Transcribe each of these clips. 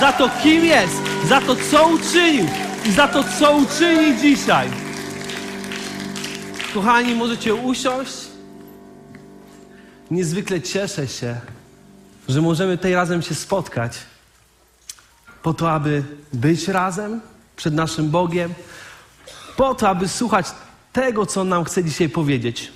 za to, kim jest, za to, co uczynił i za to, co uczyni dzisiaj. Kochani, możecie usiąść. Niezwykle cieszę się, że możemy tej razem się spotkać po to, aby być razem przed naszym Bogiem, po to, aby słuchać tego, co On nam chce dzisiaj powiedzieć.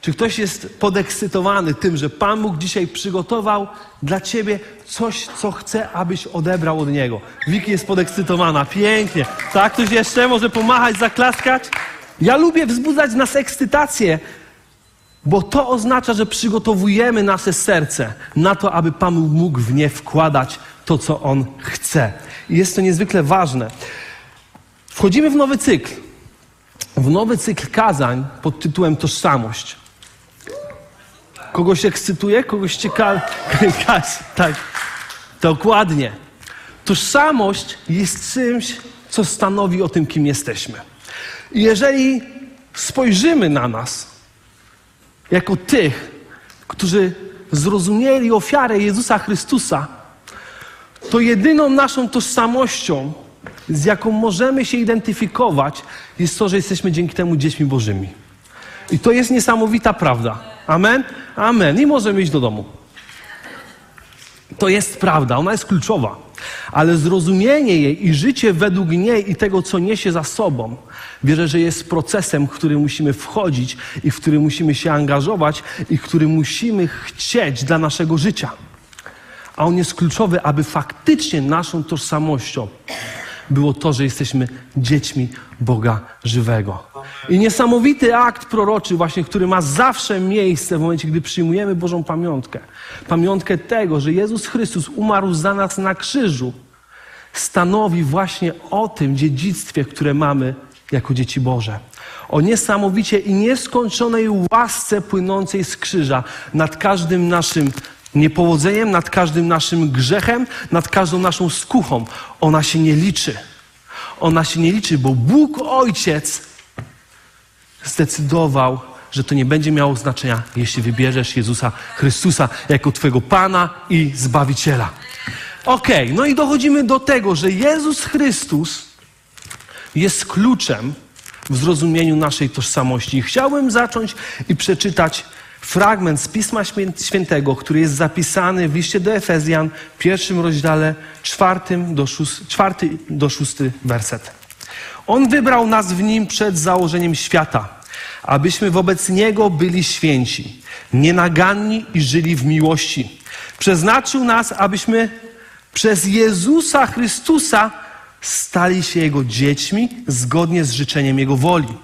Czy ktoś jest podekscytowany tym, że Pan Bóg dzisiaj przygotował dla ciebie coś, co chce, abyś odebrał od Niego? Wiki jest podekscytowana. Pięknie. Tak, ktoś jeszcze może pomachać, zaklaskać? Ja lubię wzbudzać nas ekscytację, bo to oznacza, że przygotowujemy nasze serce na to, aby Pan mógł w nie wkładać to, co On chce. I jest to niezwykle ważne. Wchodzimy w nowy cykl. W nowy cykl kazań pod tytułem Tożsamość. Kogoś ekscytuje? Kogoś ciekawi? tak, dokładnie. Tożsamość jest czymś, co stanowi o tym, kim jesteśmy. I jeżeli spojrzymy na nas jako tych, którzy zrozumieli ofiarę Jezusa Chrystusa, to jedyną naszą tożsamością, z jaką możemy się identyfikować, jest to, że jesteśmy dzięki temu dziećmi Bożymi. I to jest niesamowita prawda. Amen? Amen. I możemy iść do domu. To jest prawda, ona jest kluczowa. Ale zrozumienie jej i życie według niej i tego, co niesie za sobą, wierzę, że jest procesem, w który musimy wchodzić i w który musimy się angażować i który musimy chcieć dla naszego życia. A on jest kluczowy, aby faktycznie naszą tożsamością było to, że jesteśmy dziećmi Boga żywego. I niesamowity akt proroczy, właśnie, który ma zawsze miejsce w momencie, gdy przyjmujemy Bożą pamiątkę. Pamiątkę tego, że Jezus Chrystus umarł za nas na krzyżu, stanowi właśnie o tym dziedzictwie, które mamy jako dzieci Boże. O niesamowicie i nieskończonej łasce płynącej z krzyża nad każdym naszym niepowodzeniem, nad każdym naszym grzechem, nad każdą naszą skuchą. Ona się nie liczy. Ona się nie liczy, bo Bóg Ojciec zdecydował, że to nie będzie miało znaczenia, jeśli wybierzesz Jezusa Chrystusa jako Twojego Pana i Zbawiciela. Okej, okay, no i dochodzimy do tego, że Jezus Chrystus jest kluczem w zrozumieniu naszej tożsamości. Chciałbym zacząć i przeczytać fragment z Pisma Świętego, który jest zapisany w liście do Efezjan, pierwszym rozdziale, czwartym do, szóst, czwarty do szósty werset. On wybrał nas w nim przed założeniem świata, abyśmy wobec Niego byli święci, nienaganni i żyli w miłości. Przeznaczył nas, abyśmy przez Jezusa Chrystusa stali się Jego dziećmi zgodnie z życzeniem Jego woli.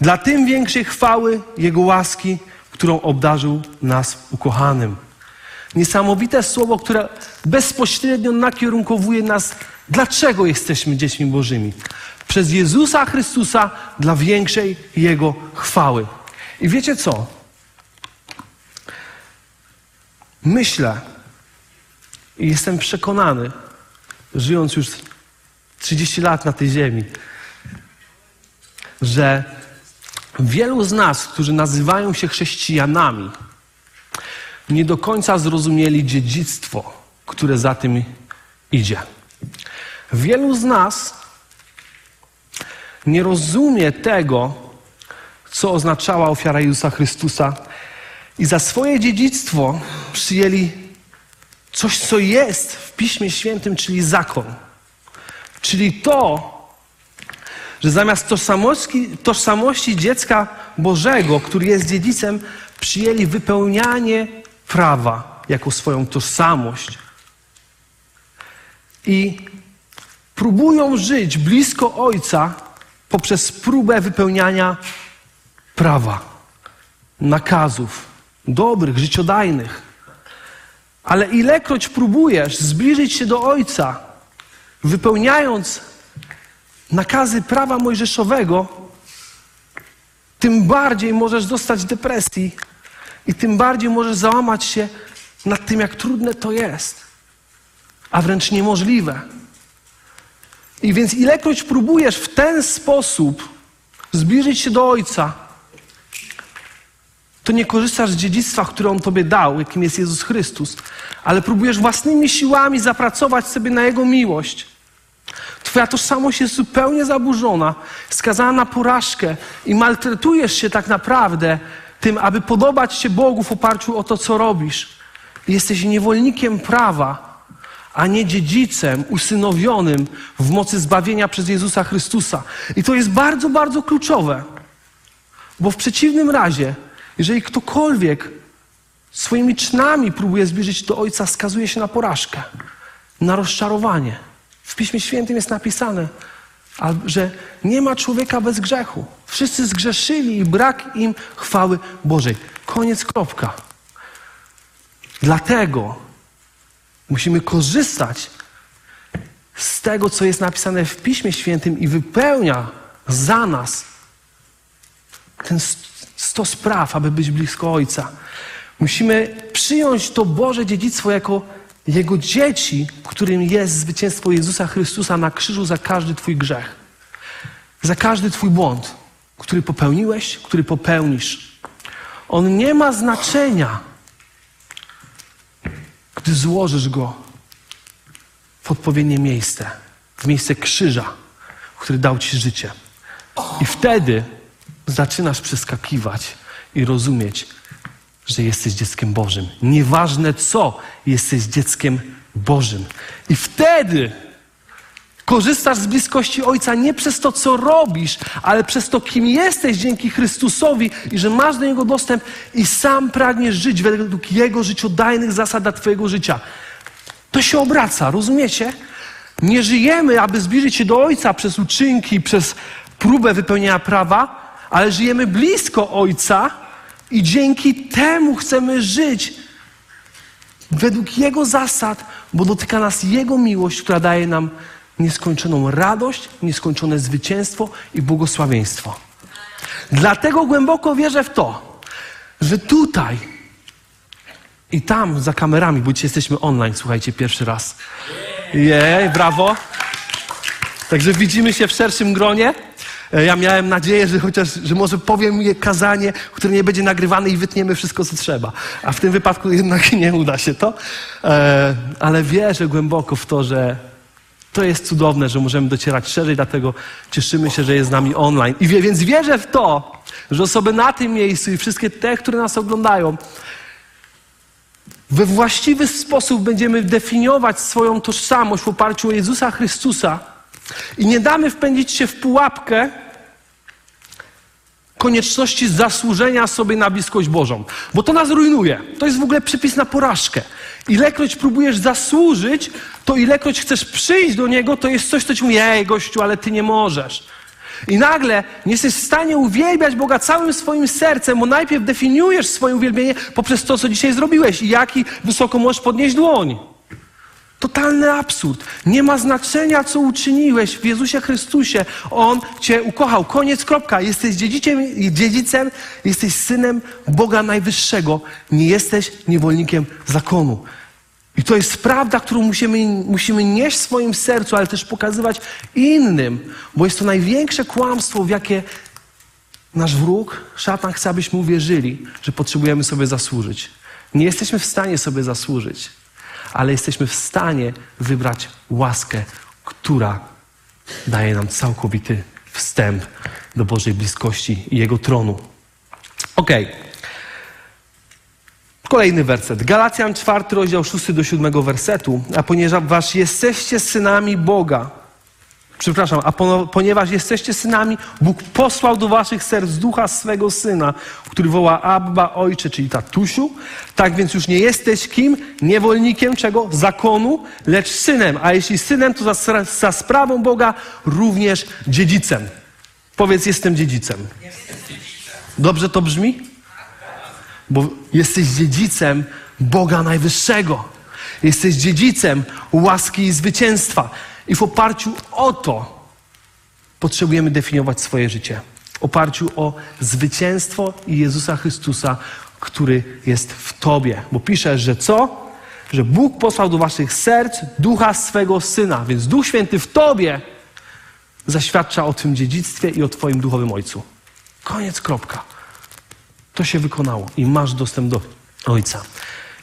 Dla tym większej chwały Jego łaski, którą obdarzył nas ukochanym. Niesamowite słowo, które bezpośrednio nakierunkowuje nas, dlaczego jesteśmy dziećmi Bożymi. Przez Jezusa Chrystusa dla większej Jego chwały. I wiecie co? Myślę i jestem przekonany, żyjąc już 30 lat na tej ziemi, że wielu z nas, którzy nazywają się chrześcijanami, nie do końca zrozumieli dziedzictwo, które za tym idzie. Wielu z nas nie rozumie tego, co oznaczała ofiara Jezusa Chrystusa i za swoje dziedzictwo przyjęli coś, co jest w Piśmie Świętym, czyli zakon. Czyli to, że zamiast tożsamości, tożsamości dziecka Bożego, który jest dziedzicem, przyjęli wypełnianie prawa jako swoją tożsamość. I próbują żyć blisko Ojca poprzez próbę wypełniania prawa, nakazów, dobrych, życiodajnych. Ale ilekroć próbujesz zbliżyć się do Ojca, wypełniając nakazy prawa mojżeszowego, tym bardziej możesz dostać depresji i tym bardziej możesz załamać się nad tym, jak trudne to jest, a wręcz niemożliwe. I więc ilekroć próbujesz w ten sposób zbliżyć się do Ojca, to nie korzystasz z dziedzictwa, które On Tobie dał, jakim jest Jezus Chrystus, ale próbujesz własnymi siłami zapracować sobie na Jego miłość. Twoja tożsamość jest zupełnie zaburzona, skazana na porażkę i maltretujesz się tak naprawdę tym, aby podobać się Bogu w oparciu o to, co robisz. Jesteś niewolnikiem prawa, a nie dziedzicem usynowionym w mocy zbawienia przez Jezusa Chrystusa. I to jest bardzo, bardzo kluczowe, bo w przeciwnym razie, jeżeli ktokolwiek swoimi czynami próbuje zbliżyć do Ojca, skazuje się na porażkę, na rozczarowanie. W Piśmie Świętym jest napisane, że nie ma człowieka bez grzechu. Wszyscy zgrzeszyli i brak im chwały Bożej. Koniec, kropka. Dlatego musimy korzystać z tego, co jest napisane w Piśmie Świętym i wypełnia za nas ten stos praw, aby być blisko Ojca. Musimy przyjąć to Boże dziedzictwo jako Jego dzieci, którym jest zwycięstwo Jezusa Chrystusa na krzyżu za każdy Twój grzech, za każdy Twój błąd, który popełniłeś, który popełnisz. On nie ma znaczenia, gdy złożysz go w odpowiednie miejsce, w miejsce krzyża, który dał Ci życie. I wtedy zaczynasz przeskakiwać i rozumieć, że jesteś dzieckiem Bożym. Nieważne co, jesteś dzieckiem Bożym. I wtedy korzystasz z bliskości Ojca nie przez to, co robisz, ale przez to, kim jesteś dzięki Chrystusowi i że masz do Niego dostęp i sam pragniesz żyć według Jego życiodajnych zasad dla Twojego życia. To się obraca, rozumiecie? Nie żyjemy, aby zbliżyć się do Ojca przez uczynki, przez próbę wypełnienia prawa, ale żyjemy blisko Ojca i dzięki temu chcemy żyć według Jego zasad, bo dotyka nas Jego miłość, która daje nam nieskończoną radość, nieskończone zwycięstwo i błogosławieństwo. Dlatego głęboko wierzę w to, że tutaj i tam za kamerami, bo dzisiaj jesteśmy online, słuchajcie, pierwszy raz. Jej, brawo. Także widzimy się w szerszym gronie. E, ja miałem nadzieję, że chociaż, że może powiem je kazanie, które nie będzie nagrywane i wytniemy wszystko, co trzeba. A w tym wypadku jednak nie uda się to. E, ale wierzę głęboko w to, że to jest cudowne, że możemy docierać szerzej, dlatego cieszymy się, że jest z nami online. I więc wierzę w to, że osoby na tym miejscu i wszystkie te, które nas oglądają, we właściwy sposób będziemy definiować swoją tożsamość w oparciu o Jezusa Chrystusa i nie damy wpędzić się w pułapkę konieczności zasłużenia sobie na bliskość Bożą, bo to nas rujnuje. To jest w ogóle przypis na porażkę. Ilekroć próbujesz zasłużyć, to ilekroć chcesz przyjść do Niego, to jest coś, co ci mówi, ej gościu, ale ty nie możesz. I nagle nie jesteś w stanie uwielbiać Boga całym swoim sercem, bo najpierw definiujesz swoje uwielbienie poprzez to, co dzisiaj zrobiłeś i jaki wysoko możesz podnieść dłoń. Totalny absurd. Nie ma znaczenia, co uczyniłeś w Jezusie Chrystusie. On Cię ukochał. Koniec, kropka. Jesteś dziedzicem, dziedzicem, jesteś synem Boga Najwyższego. Nie jesteś niewolnikiem zakonu. I to jest prawda, którą musimy, musimy nieść w swoim sercu, ale też pokazywać innym, bo jest to największe kłamstwo, w jakie nasz wróg, szatan chce, abyśmy uwierzyli, że potrzebujemy sobie zasłużyć. Nie jesteśmy w stanie sobie zasłużyć ale jesteśmy w stanie wybrać łaskę, która daje nam całkowity wstęp do Bożej bliskości i Jego tronu. Ok. Kolejny werset. Galacjan 4, rozdział 6 do 7 wersetu. A ponieważ jesteście synami Boga, Przepraszam, a ponieważ jesteście synami, Bóg posłał do waszych serc ducha swego syna, który woła Abba, ojcze, czyli tatusiu. Tak więc już nie jesteś kim? Niewolnikiem czego? Zakonu, lecz synem. A jeśli synem, to za, za sprawą Boga również dziedzicem. Powiedz, jestem dziedzicem. Dobrze to brzmi? Bo jesteś dziedzicem Boga Najwyższego. Jesteś dziedzicem łaski i zwycięstwa. I w oparciu o to potrzebujemy definiować swoje życie w oparciu o zwycięstwo Jezusa Chrystusa, który jest w Tobie. Bo pisze, że co? Że Bóg posłał do Waszych serc ducha swego syna, więc Duch Święty w Tobie zaświadcza o Twym dziedzictwie i o Twoim duchowym ojcu. Koniec, kropka. To się wykonało i masz dostęp do Ojca.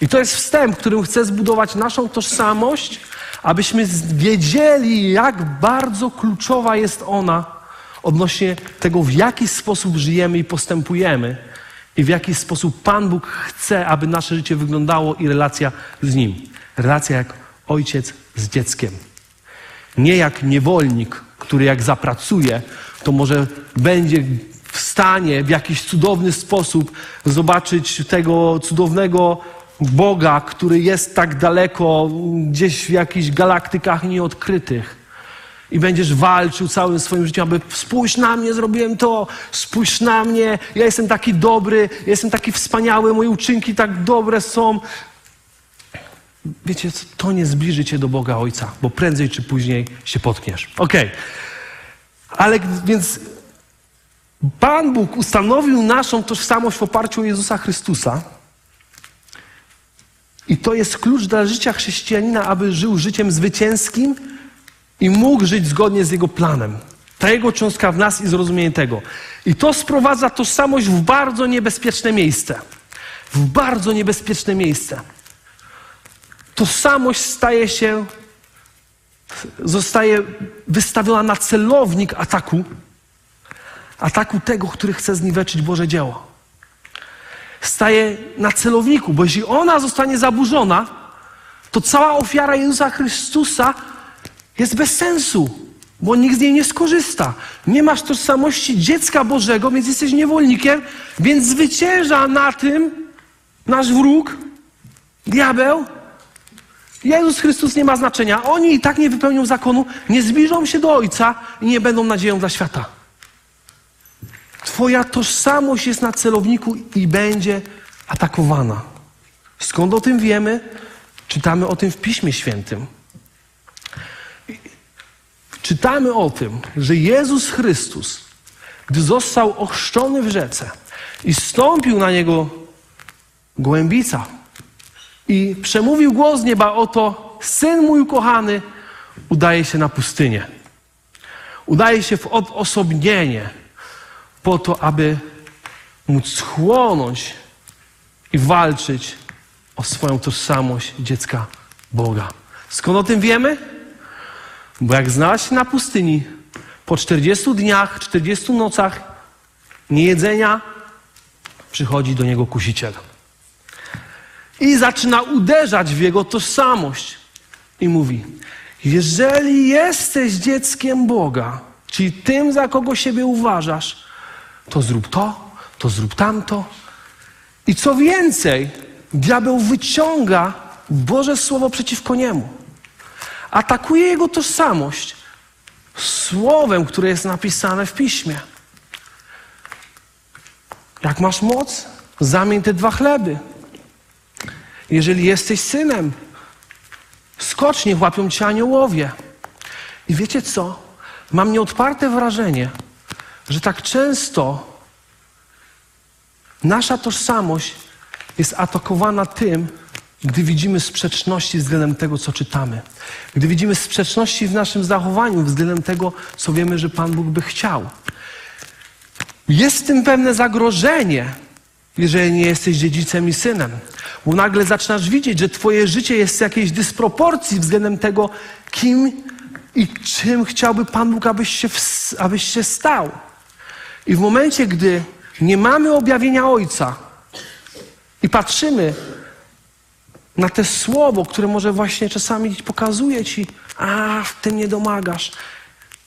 I to jest wstęp, którym chcę zbudować naszą tożsamość, abyśmy wiedzieli, jak bardzo kluczowa jest ona odnośnie tego, w jaki sposób żyjemy i postępujemy i w jaki sposób Pan Bóg chce, aby nasze życie wyglądało i relacja z Nim. Relacja jak ojciec z dzieckiem. Nie jak niewolnik, który jak zapracuje, to może będzie w stanie w jakiś cudowny sposób zobaczyć tego cudownego Boga, który jest tak daleko, gdzieś w jakichś galaktykach nieodkrytych. I będziesz walczył całym swoim życiem, aby spójrz na mnie, zrobiłem to, spójrz na mnie, ja jestem taki dobry, ja jestem taki wspaniały, moje uczynki tak dobre są. Wiecie, to nie zbliży cię do Boga Ojca, bo prędzej czy później się potkniesz. Okej. Okay. Ale więc Pan Bóg ustanowił naszą tożsamość w oparciu o Jezusa Chrystusa. I to jest klucz dla życia chrześcijanina, aby żył życiem zwycięskim i mógł żyć zgodnie z Jego planem. Ta Jego cząstka w nas i zrozumienie tego. I to sprowadza tożsamość w bardzo niebezpieczne miejsce. W bardzo niebezpieczne miejsce. Tożsamość staje się, zostaje wystawiona na celownik ataku, ataku tego, który chce zniweczyć Boże dzieło. Staje na celowniku, bo jeśli ona zostanie zaburzona, to cała ofiara Jezusa Chrystusa jest bez sensu, bo nikt z niej nie skorzysta. Nie masz tożsamości dziecka Bożego, więc jesteś niewolnikiem, więc zwycięża na tym nasz wróg, diabeł. Jezus Chrystus nie ma znaczenia. Oni i tak nie wypełnią zakonu, nie zbliżą się do Ojca i nie będą nadzieją dla świata. Twoja tożsamość jest na celowniku i będzie atakowana. Skąd o tym wiemy? Czytamy o tym w Piśmie Świętym. Czytamy o tym, że Jezus Chrystus, gdy został ochrzczony w rzece i stąpił na niego głębica i przemówił głos z nieba: Oto syn mój ukochany udaje się na pustynię. Udaje się w odosobnienie po to, aby móc chłonąć i walczyć o swoją tożsamość dziecka Boga. Skąd o tym wiemy? Bo jak znalazł się na pustyni, po 40 dniach, 40 nocach niejedzenia, przychodzi do niego kusiciel. I zaczyna uderzać w jego tożsamość. I mówi: Jeżeli jesteś dzieckiem Boga, czyli tym, za kogo siebie uważasz, to zrób to, to zrób tamto. I co więcej, diabeł wyciąga Boże Słowo przeciwko niemu. Atakuje jego tożsamość słowem, które jest napisane w piśmie. Jak masz moc, zamień te dwa chleby. Jeżeli jesteś synem, skocz, niech łapią cię aniołowie. I wiecie co? Mam nieodparte wrażenie, że tak często nasza tożsamość jest atakowana tym, gdy widzimy sprzeczności względem tego, co czytamy, gdy widzimy sprzeczności w naszym zachowaniu względem tego, co wiemy, że Pan Bóg by chciał. Jest w tym pewne zagrożenie, jeżeli nie jesteś dziedzicem i synem, bo nagle zaczynasz widzieć, że Twoje życie jest w jakiejś dysproporcji względem tego, kim i czym chciałby Pan Bóg, abyś się, abyś się stał. I w momencie, gdy nie mamy objawienia Ojca i patrzymy na te słowo, które może właśnie czasami pokazuje ci, a w tym nie domagasz.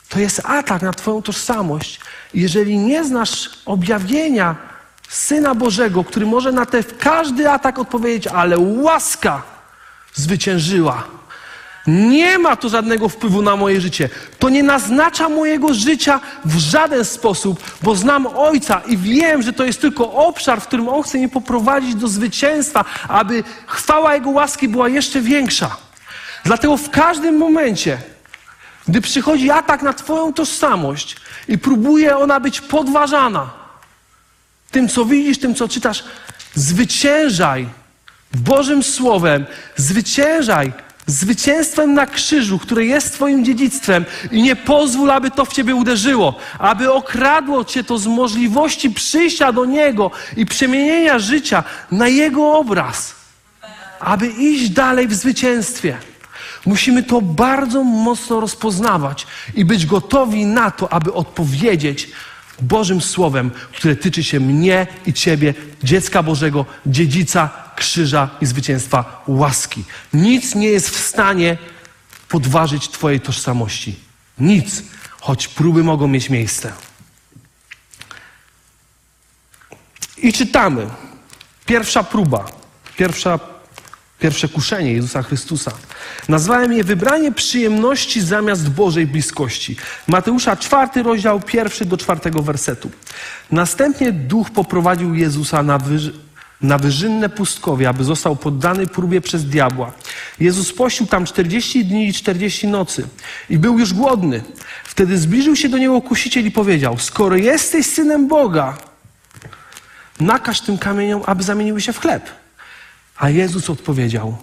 To jest atak na Twoją tożsamość. Jeżeli nie znasz objawienia Syna Bożego, który może na ten każdy atak odpowiedzieć, ale łaska zwyciężyła nie ma to żadnego wpływu na moje życie. To nie naznacza mojego życia w żaden sposób, bo znam Ojca i wiem, że to jest tylko obszar, w którym On chce mnie poprowadzić do zwycięstwa, aby chwała Jego łaski była jeszcze większa. Dlatego w każdym momencie, Gdy przychodzi atak na Twoją tożsamość i próbuje ona być podważana, tym co widzisz, tym co czytasz, zwyciężaj Bożym Słowem, zwyciężaj zwycięstwem na krzyżu, które jest Twoim dziedzictwem i nie pozwól, aby to w Ciebie uderzyło, aby okradło Cię to z możliwości przyjścia do Niego i przemienienia życia na Jego obraz, aby iść dalej w zwycięstwie. Musimy to bardzo mocno rozpoznawać i być gotowi na to, aby odpowiedzieć Bożym Słowem, które tyczy się mnie i Ciebie, dziecka Bożego, dziedzica krzyża i zwycięstwa łaski. Nic nie jest w stanie podważyć Twojej tożsamości. Nic, choć próby mogą mieć miejsce. I czytamy. Pierwsza próba, pierwsza, pierwsze kuszenie Jezusa Chrystusa. Nazwałem je wybranie przyjemności zamiast Bożej bliskości. Mateusza czwarty rozdział, pierwszy do czwartego wersetu. Następnie duch poprowadził Jezusa na, wyż na wyżynne pustkowie, aby został poddany próbie przez diabła. Jezus pościł tam 40 dni i 40 nocy i był już głodny. Wtedy zbliżył się do niego kusiciel i powiedział: Skoro jesteś synem Boga, nakaż tym kamieniom, aby zamieniły się w chleb. A Jezus odpowiedział: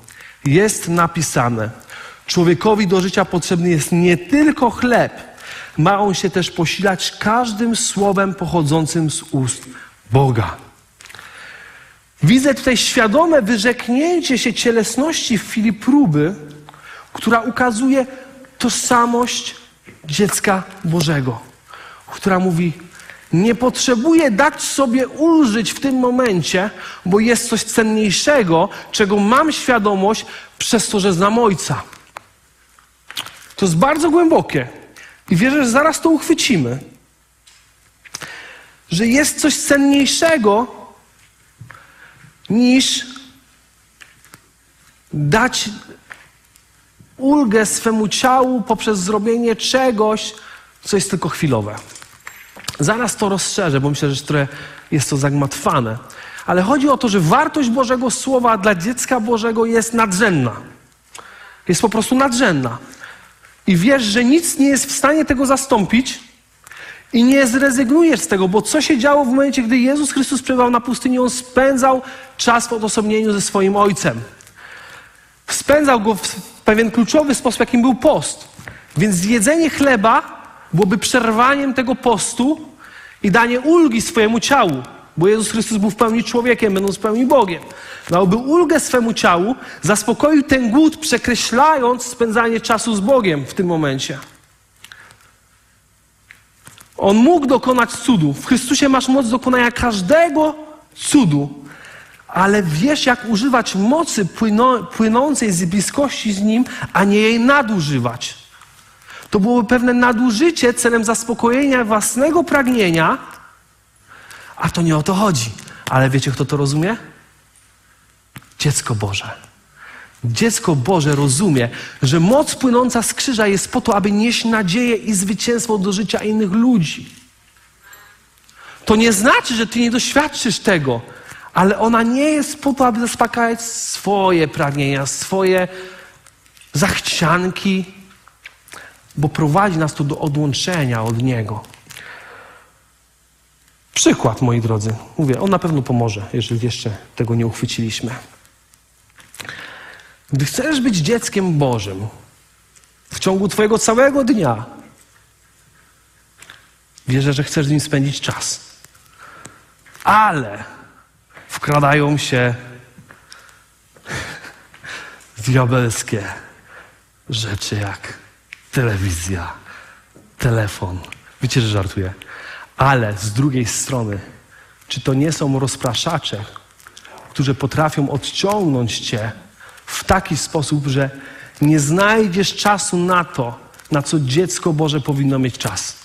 Jest napisane: Człowiekowi do życia potrzebny jest nie tylko chleb, ma on się też posilać każdym słowem pochodzącym z ust Boga. Widzę tutaj świadome wyrzeknięcie się cielesności w chwili próby, która ukazuje tożsamość dziecka Bożego, która mówi: Nie potrzebuję dać sobie ulżyć w tym momencie, bo jest coś cenniejszego, czego mam świadomość przez to, że znam Ojca. To jest bardzo głębokie i wierzę, że zaraz to uchwycimy. Że jest coś cenniejszego, niż dać ulgę swemu ciału poprzez zrobienie czegoś, co jest tylko chwilowe. Zaraz to rozszerzę, bo myślę, że trochę jest to zagmatwane. Ale chodzi o to, że wartość Bożego Słowa dla dziecka Bożego jest nadrzędna. Jest po prostu nadrzędna. I wiesz, że nic nie jest w stanie tego zastąpić, i nie zrezygnujesz z tego, bo co się działo w momencie, gdy Jezus Chrystus przebywał na pustyni? On spędzał czas w odosobnieniu ze swoim Ojcem. Spędzał go w pewien kluczowy sposób, jakim był post. Więc jedzenie chleba byłoby przerwaniem tego postu i danie ulgi swojemu ciału, bo Jezus Chrystus był w pełni człowiekiem, będąc w pełni Bogiem. Dałby ulgę swemu ciału, zaspokoił ten głód, przekreślając spędzanie czasu z Bogiem w tym momencie. On mógł dokonać cudu. W Chrystusie masz moc dokonania każdego cudu, ale wiesz, jak używać mocy płyno, płynącej z bliskości z Nim, a nie jej nadużywać. To byłoby pewne nadużycie celem zaspokojenia własnego pragnienia, a to nie o to chodzi. Ale wiecie, kto to rozumie? Dziecko Boże. Dziecko Boże rozumie, że moc płynąca z krzyża jest po to, aby nieść nadzieję i zwycięstwo do życia innych ludzi. To nie znaczy, że ty nie doświadczysz tego, ale ona nie jest po to, aby zaspokajać swoje pragnienia, swoje zachcianki, bo prowadzi nas to do odłączenia od Niego. Przykład, moi drodzy. Mówię, on na pewno pomoże, jeżeli jeszcze tego nie uchwyciliśmy. Gdy chcesz być dzieckiem Bożym w ciągu Twojego całego dnia, wierzę, że chcesz z nim spędzić czas. Ale wkradają się diabelskie rzeczy jak telewizja, telefon. Wiecie, że żartuję. Ale z drugiej strony, czy to nie są rozpraszacze, którzy potrafią odciągnąć cię w taki sposób, że nie znajdziesz czasu na to, na co dziecko Boże powinno mieć czas.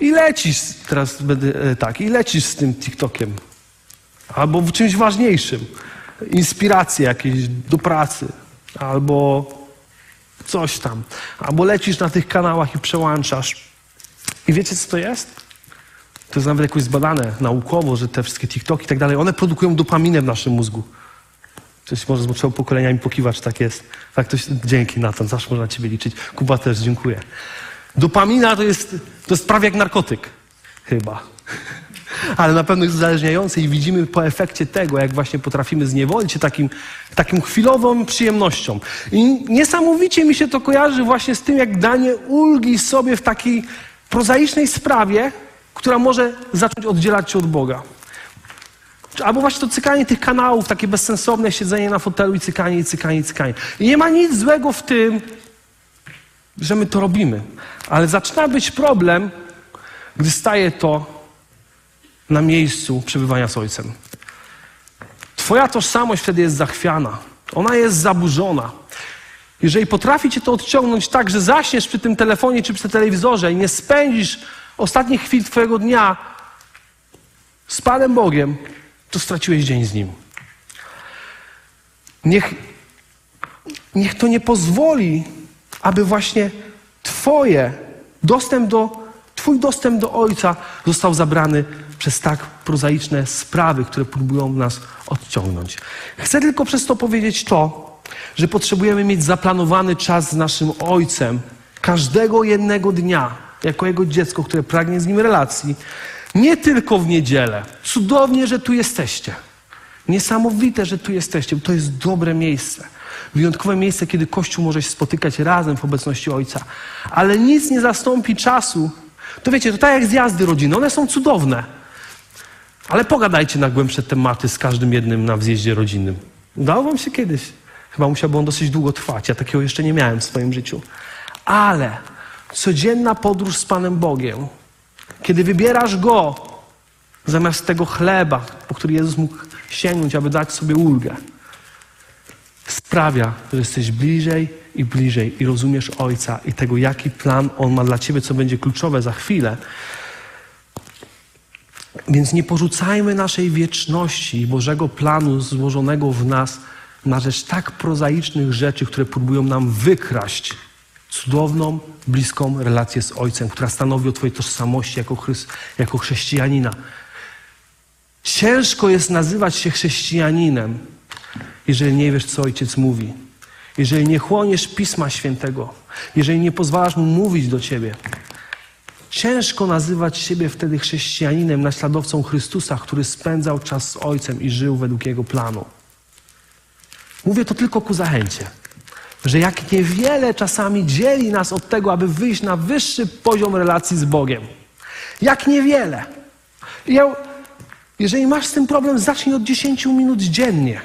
I lecisz, teraz będę e, tak, i lecisz z tym TikTokiem. Albo w czymś ważniejszym. Inspiracje jakieś do pracy. Albo coś tam. Albo lecisz na tych kanałach i przełączasz. I wiecie, co to jest? To jest nawet jakoś zbadane naukowo, że te wszystkie TikToki i tak dalej, one produkują dopaminę w naszym mózgu. Coś może z potrzebą pokoleniami pokiwać, tak jest. Tak, to, dzięki Natan, zawsze można na ciebie liczyć. Kuba też, dziękuję. Dopamina to jest, to jest prawie jak narkotyk. Chyba. Ale na pewno jest uzależniający i widzimy po efekcie tego, jak właśnie potrafimy zniewolić się takim, takim chwilową przyjemnością. I niesamowicie mi się to kojarzy właśnie z tym, jak danie ulgi sobie w takiej prozaicznej sprawie, która może zacząć oddzielać cię od Boga. Albo właśnie to cykanie tych kanałów, takie bezsensowne siedzenie na fotelu i cykanie, i cykanie, i cykanie. I nie ma nic złego w tym, że my to robimy. Ale zaczyna być problem, gdy staje to na miejscu przebywania z Ojcem. Twoja tożsamość wtedy jest zachwiana. Ona jest zaburzona. Jeżeli potrafi cię to odciągnąć tak, że zaśniesz przy tym telefonie czy przy telewizorze i nie spędzisz ostatnich chwil twojego dnia z Panem Bogiem, to straciłeś dzień z Nim. Niech, niech to nie pozwoli, aby właśnie Twoje dostęp do, Twój dostęp do Ojca został zabrany przez tak prozaiczne sprawy, które próbują nas odciągnąć. Chcę tylko przez to powiedzieć to, że potrzebujemy mieć zaplanowany czas z naszym Ojcem każdego jednego dnia, jako Jego dziecko, które pragnie z Nim relacji, nie tylko w niedzielę. Cudownie, że tu jesteście. Niesamowite, że tu jesteście, to jest dobre miejsce. Wyjątkowe miejsce, kiedy Kościół może się spotykać razem w obecności Ojca. Ale nic nie zastąpi czasu. To wiecie, to tak jak zjazdy rodziny, one są cudowne. Ale pogadajcie na głębsze tematy z każdym jednym na wzjeździe rodzinnym. Udało wam się kiedyś. Chyba musiałby on dosyć długo trwać. Ja takiego jeszcze nie miałem w swoim życiu. Ale codzienna podróż z Panem Bogiem, kiedy wybierasz Go zamiast tego chleba, po który Jezus mógł sięgnąć, aby dać sobie ulgę, sprawia, że jesteś bliżej i bliżej i rozumiesz Ojca i tego, jaki plan On ma dla Ciebie, co będzie kluczowe za chwilę. Więc nie porzucajmy naszej wieczności i Bożego planu złożonego w nas na rzecz tak prozaicznych rzeczy, które próbują nam wykraść cudowną, bliską relację z Ojcem, która stanowi o Twojej tożsamości jako, chryst, jako chrześcijanina. Ciężko jest nazywać się chrześcijaninem, jeżeli nie wiesz, co Ojciec mówi. Jeżeli nie chłoniesz Pisma Świętego, jeżeli nie pozwalasz Mu mówić do Ciebie. Ciężko nazywać siebie wtedy chrześcijaninem, naśladowcą Chrystusa, który spędzał czas z Ojcem i żył według Jego planu. Mówię to tylko ku zachęcie, że jak niewiele czasami dzieli nas od tego, aby wyjść na wyższy poziom relacji z Bogiem. Jak niewiele. Ja, jeżeli masz z tym problem, zacznij od 10 minut dziennie.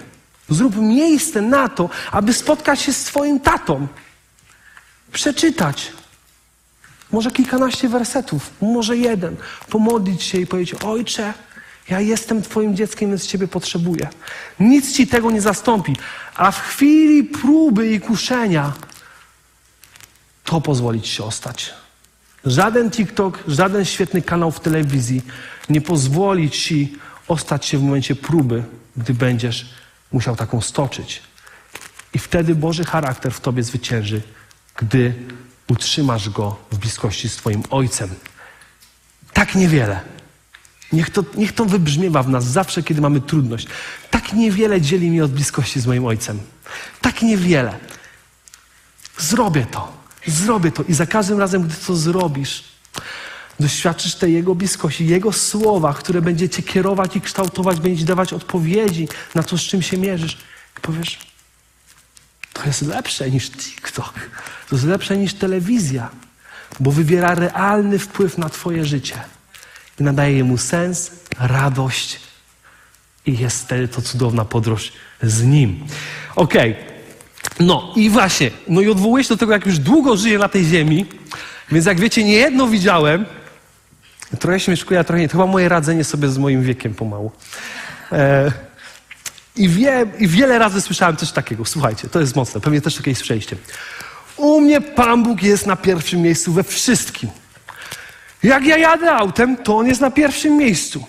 Zrób miejsce na to, aby spotkać się z Twoim tatą. Przeczytać. Może kilkanaście wersetów, może jeden. Pomodlić się i powiedzieć: Ojcze, ja jestem Twoim dzieckiem, więc Ciebie potrzebuję. Nic Ci tego nie zastąpi. A w chwili próby i kuszenia to pozwolić się ostać. Żaden TikTok, żaden świetny kanał w telewizji nie pozwoli Ci ostać się w momencie próby, gdy będziesz musiał taką stoczyć. I wtedy Boży charakter w Tobie zwycięży, gdy utrzymasz Go w bliskości z Twoim Ojcem. Tak niewiele. Niech to, niech to wybrzmiewa w nas zawsze, kiedy mamy trudność. Tak niewiele dzieli mnie od bliskości z moim Ojcem. Tak niewiele. Zrobię to. Zrobię to. I za każdym razem, gdy to zrobisz, doświadczysz tej Jego bliskości, Jego słowa, które będzie Cię kierować i kształtować, będzie Ci dawać odpowiedzi na to, z czym się mierzysz. I powiesz, to jest lepsze niż TikTok. To jest lepsze niż telewizja, bo wybiera realny wpływ na Twoje życie i nadaje mu sens, radość i jest wtedy to cudowna podróż z nim. Okej. Okay. No i właśnie, no i odwołuję się do tego, jak już długo żyję na tej ziemi, więc jak wiecie, nie jedno widziałem, trochę śmieszkuję, a trochę nie, to chyba moje radzenie sobie z moim wiekiem pomału. E, i, wie, I wiele razy słyszałem coś takiego, słuchajcie, to jest mocne, pewnie też takie przejście. U mnie Pan Bóg jest na pierwszym miejscu we wszystkim. Jak ja jadę autem, to on jest na pierwszym miejscu.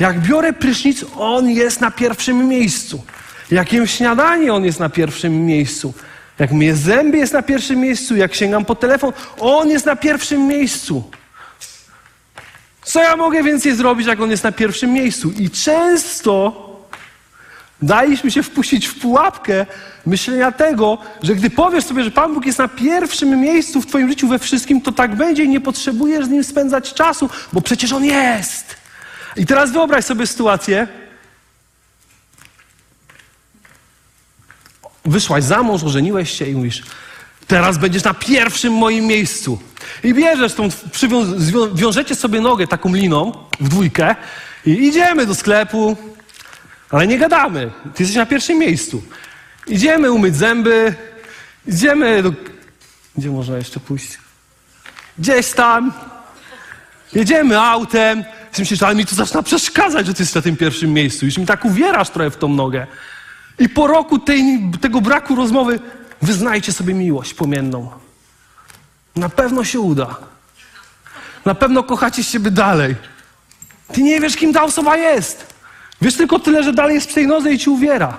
Jak biorę prysznic, on jest na pierwszym miejscu. Jak jem śniadanie, on jest na pierwszym miejscu. Jak myję zęby, jest na pierwszym miejscu. Jak sięgam po telefon, on jest na pierwszym miejscu. Co ja mogę więcej zrobić, jak on jest na pierwszym miejscu? I często Daliśmy się wpuścić w pułapkę myślenia tego, że gdy powiesz sobie, że Pan Bóg jest na pierwszym miejscu w Twoim życiu we wszystkim, to tak będzie i nie potrzebujesz z Nim spędzać czasu, bo przecież On jest. I teraz wyobraź sobie sytuację. Wyszłaś za mąż, ożeniłeś się i mówisz, teraz będziesz na pierwszym moim miejscu. I bierzesz tą, wiążecie sobie nogę taką liną w dwójkę i idziemy do sklepu, ale nie gadamy. Ty jesteś na pierwszym miejscu. Idziemy umyć zęby, idziemy do... Gdzie można jeszcze pójść? Gdzieś tam. Jedziemy autem. Ty myślisz, ale mi to zaczyna przeszkadzać, że ty jesteś na tym pierwszym miejscu. Już mi tak uwierasz trochę w tą nogę. I po roku tej, tego braku rozmowy wyznajcie sobie miłość płomienną. Na pewno się uda. Na pewno kochacie siebie dalej. Ty nie wiesz, kim ta osoba jest. Wiesz tylko tyle, że dalej jest nodze i ci uwiera.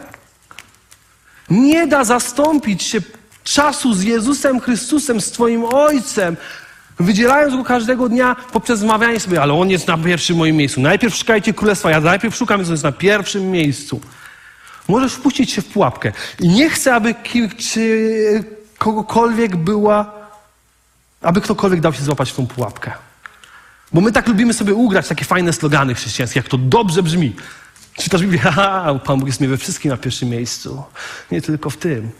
Nie da zastąpić się czasu z Jezusem Chrystusem, z Twoim Ojcem, wydzielając go każdego dnia poprzez zmawianie sobie, ale On jest na pierwszym moim miejscu. Najpierw szukajcie królestwa, ja najpierw szukam, On jest na pierwszym miejscu. Możesz wpuścić się w pułapkę. I nie chcę, aby ki- czy kogokolwiek była, aby ktokolwiek dał się złapać w tą pułapkę. Bo my tak lubimy sobie ugrać takie fajne slogany chrześcijańskie, jak to dobrze brzmi. Czytasz Biblię, haha, Pan Bóg jest mi we wszystkim na pierwszym miejscu. Nie tylko w tym.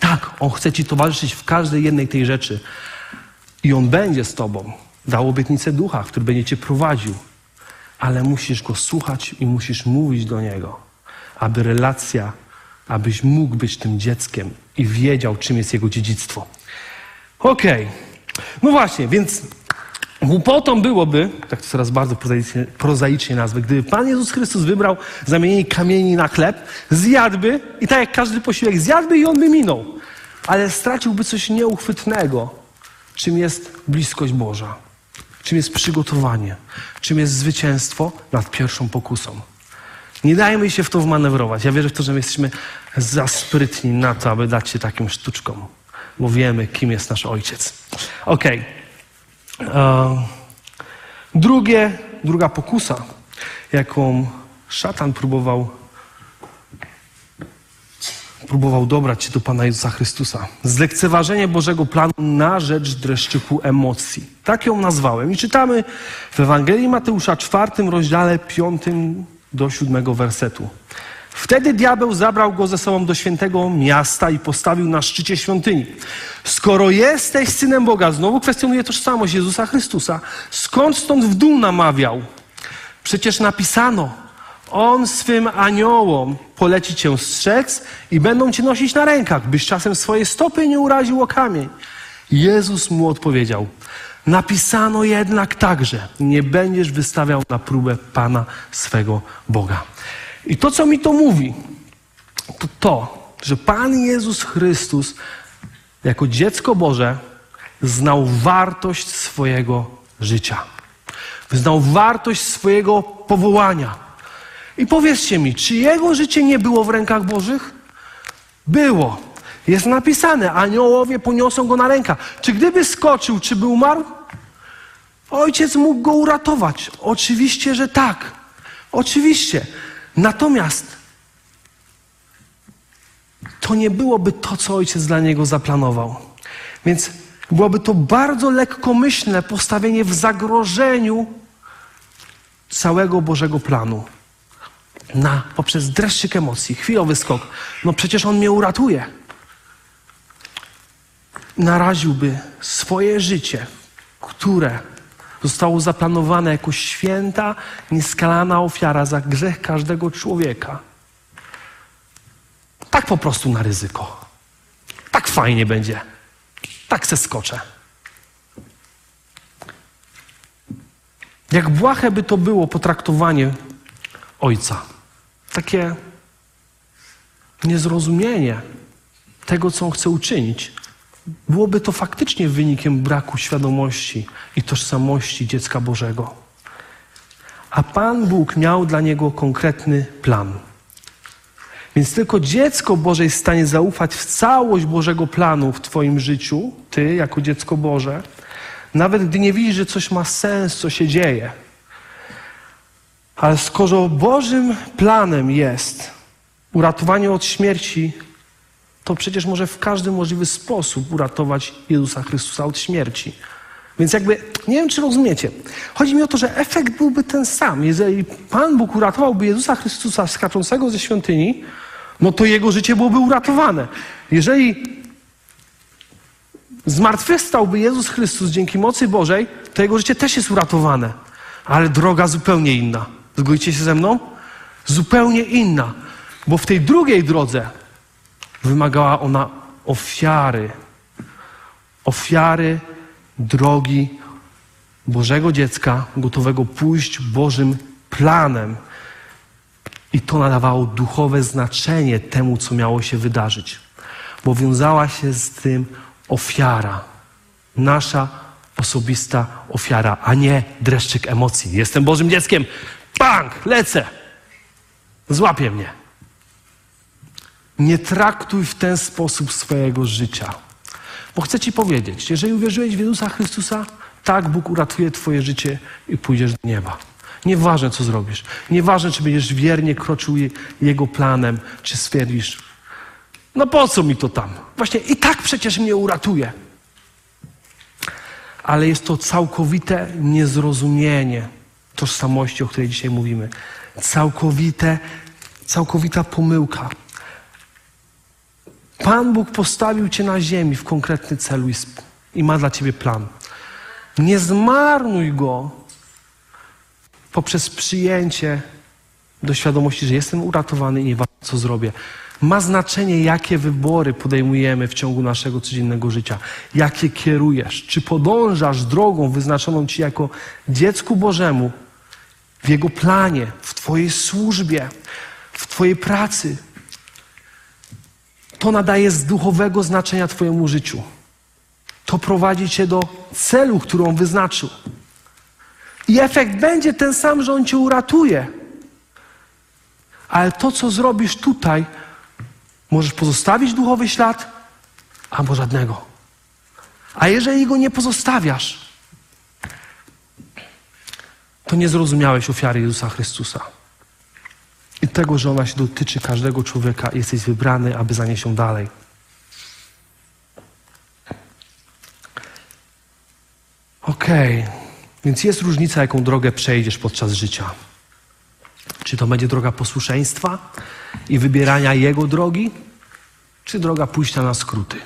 Tak, On chce Ci towarzyszyć w każdej jednej tej rzeczy. I On będzie z Tobą. Dał obietnicę ducha, który będzie Cię prowadził. Ale musisz Go słuchać i musisz mówić do Niego, aby relacja, abyś mógł być tym dzieckiem i wiedział, czym jest Jego dziedzictwo. Okej. No właśnie, więc Głupotą byłoby, tak to coraz bardzo prozaicznie, prozaicznie nazwę, gdyby Pan Jezus Chrystus wybrał zamienienie kamieni na chleb, zjadłby i tak jak każdy posiłek zjadłby i on by minął. Ale straciłby coś nieuchwytnego, czym jest bliskość Boża, czym jest przygotowanie, czym jest zwycięstwo nad pierwszą pokusą. Nie dajmy się w to wmanewrować. Ja wierzę w to, że my jesteśmy za sprytni na to, aby dać się takim sztuczkom, bo wiemy, kim jest nasz Ojciec. Okej. E, Drugie, druga pokusa, jaką szatan próbował, próbował dobrać się do Pana Jezusa Chrystusa. Zlekceważenie Bożego planu na rzecz dreszczyku emocji. Tak ją nazwałem. I czytamy w Ewangelii Mateusza, czwartym rozdziale, piątym do siódmego wersetu. Wtedy diabeł zabrał go ze sobą do świętego miasta i postawił na szczycie świątyni. Skoro jesteś synem Boga, znowu kwestionuje tożsamość Jezusa Chrystusa, skąd stąd w dół namawiał? Przecież napisano, on swym aniołom poleci cię strzec i będą cię nosić na rękach, byś czasem swoje stopy nie uraził o kamień. Jezus mu odpowiedział, napisano jednak także, nie będziesz wystawiał na próbę Pana swego Boga. I to, co mi to mówi, to to, że Pan Jezus Chrystus jako dziecko Boże znał wartość swojego życia. Znał wartość swojego powołania. I powiedzcie mi, czy jego życie nie było w rękach Bożych? Było. Jest napisane, aniołowie poniosą go na rękach. Czy gdyby skoczył, czy by umarł? Ojciec mógł go uratować. Oczywiście, że tak. Oczywiście. Natomiast to nie byłoby to, co ojciec dla niego zaplanował. Więc byłoby to bardzo lekkomyślne postawienie w zagrożeniu całego Bożego planu. Na, poprzez dreszczyk emocji, chwilowy skok. No przecież on mnie uratuje. Naraziłby swoje życie, które zostało zaplanowane jako święta, nieskalana ofiara za grzech każdego człowieka. Tak po prostu na ryzyko. Tak fajnie będzie. Tak se skoczę. Jak błahe by to było potraktowanie ojca. Takie niezrozumienie tego, co on chce uczynić. Byłoby to faktycznie wynikiem braku świadomości i tożsamości dziecka Bożego. A Pan Bóg miał dla niego konkretny plan. Więc tylko dziecko Boże jest w stanie zaufać w całość Bożego planu w Twoim życiu, Ty jako dziecko Boże, nawet gdy nie widzisz, że coś ma sens, co się dzieje. Ale skoro Bożym planem jest, uratowanie od śmierci to przecież może w każdy możliwy sposób uratować Jezusa Chrystusa od śmierci. Więc jakby, nie wiem czy rozumiecie, chodzi mi o to, że efekt byłby ten sam. Jeżeli Pan Bóg uratowałby Jezusa Chrystusa skaczącego ze świątyni, no to jego życie byłoby uratowane. Jeżeli zmartwychwstałby Jezus Chrystus dzięki mocy Bożej, to jego życie też jest uratowane. Ale droga zupełnie inna. Zgodzicie się ze mną? Zupełnie inna. Bo w tej drugiej drodze wymagała ona ofiary. Ofiary drogi Bożego dziecka, gotowego pójść Bożym planem. I to nadawało duchowe znaczenie temu, co miało się wydarzyć, bo wiązała się z tym ofiara, nasza osobista ofiara, a nie dreszczyk emocji. Jestem Bożym dzieckiem, bang, lecę, złapie mnie. Nie traktuj w ten sposób swojego życia. Bo chcę Ci powiedzieć, jeżeli uwierzyłeś w Jezusa Chrystusa, tak Bóg uratuje Twoje życie i pójdziesz do nieba. Nieważne, co zrobisz. Nieważne, czy będziesz wiernie kroczył Jego planem, czy stwierdzisz, no po co mi to tam? Właśnie i tak przecież mnie uratuje. Ale jest to całkowite niezrozumienie tożsamości, o której dzisiaj mówimy. Całkowite, całkowita pomyłka. Pan Bóg postawił Cię na ziemi w konkretny celu i, i ma dla Ciebie plan. Nie zmarnuj go poprzez przyjęcie do świadomości, że jestem uratowany i nie wiem, co zrobię. Ma znaczenie, jakie wybory podejmujemy w ciągu naszego codziennego życia, jakie kierujesz. Czy podążasz drogą wyznaczoną Ci jako dziecku Bożemu w Jego planie, w Twojej służbie, w Twojej pracy. To nadaje z duchowego znaczenia Twojemu życiu. To prowadzi Cię do celu, który On wyznaczył. I efekt będzie ten sam, że On Cię uratuje. Ale to, co zrobisz tutaj, możesz pozostawić duchowy ślad, albo żadnego. A jeżeli go nie pozostawiasz, to nie zrozumiałeś ofiary Jezusa Chrystusa. I tego, że ona się dotyczy każdego człowieka, jesteś wybrany, aby zanieść ją dalej. Okej, okay. więc jest różnica, jaką drogę przejdziesz podczas życia. Czy to będzie droga posłuszeństwa i wybierania Jego drogi, czy droga pójścia na skróty?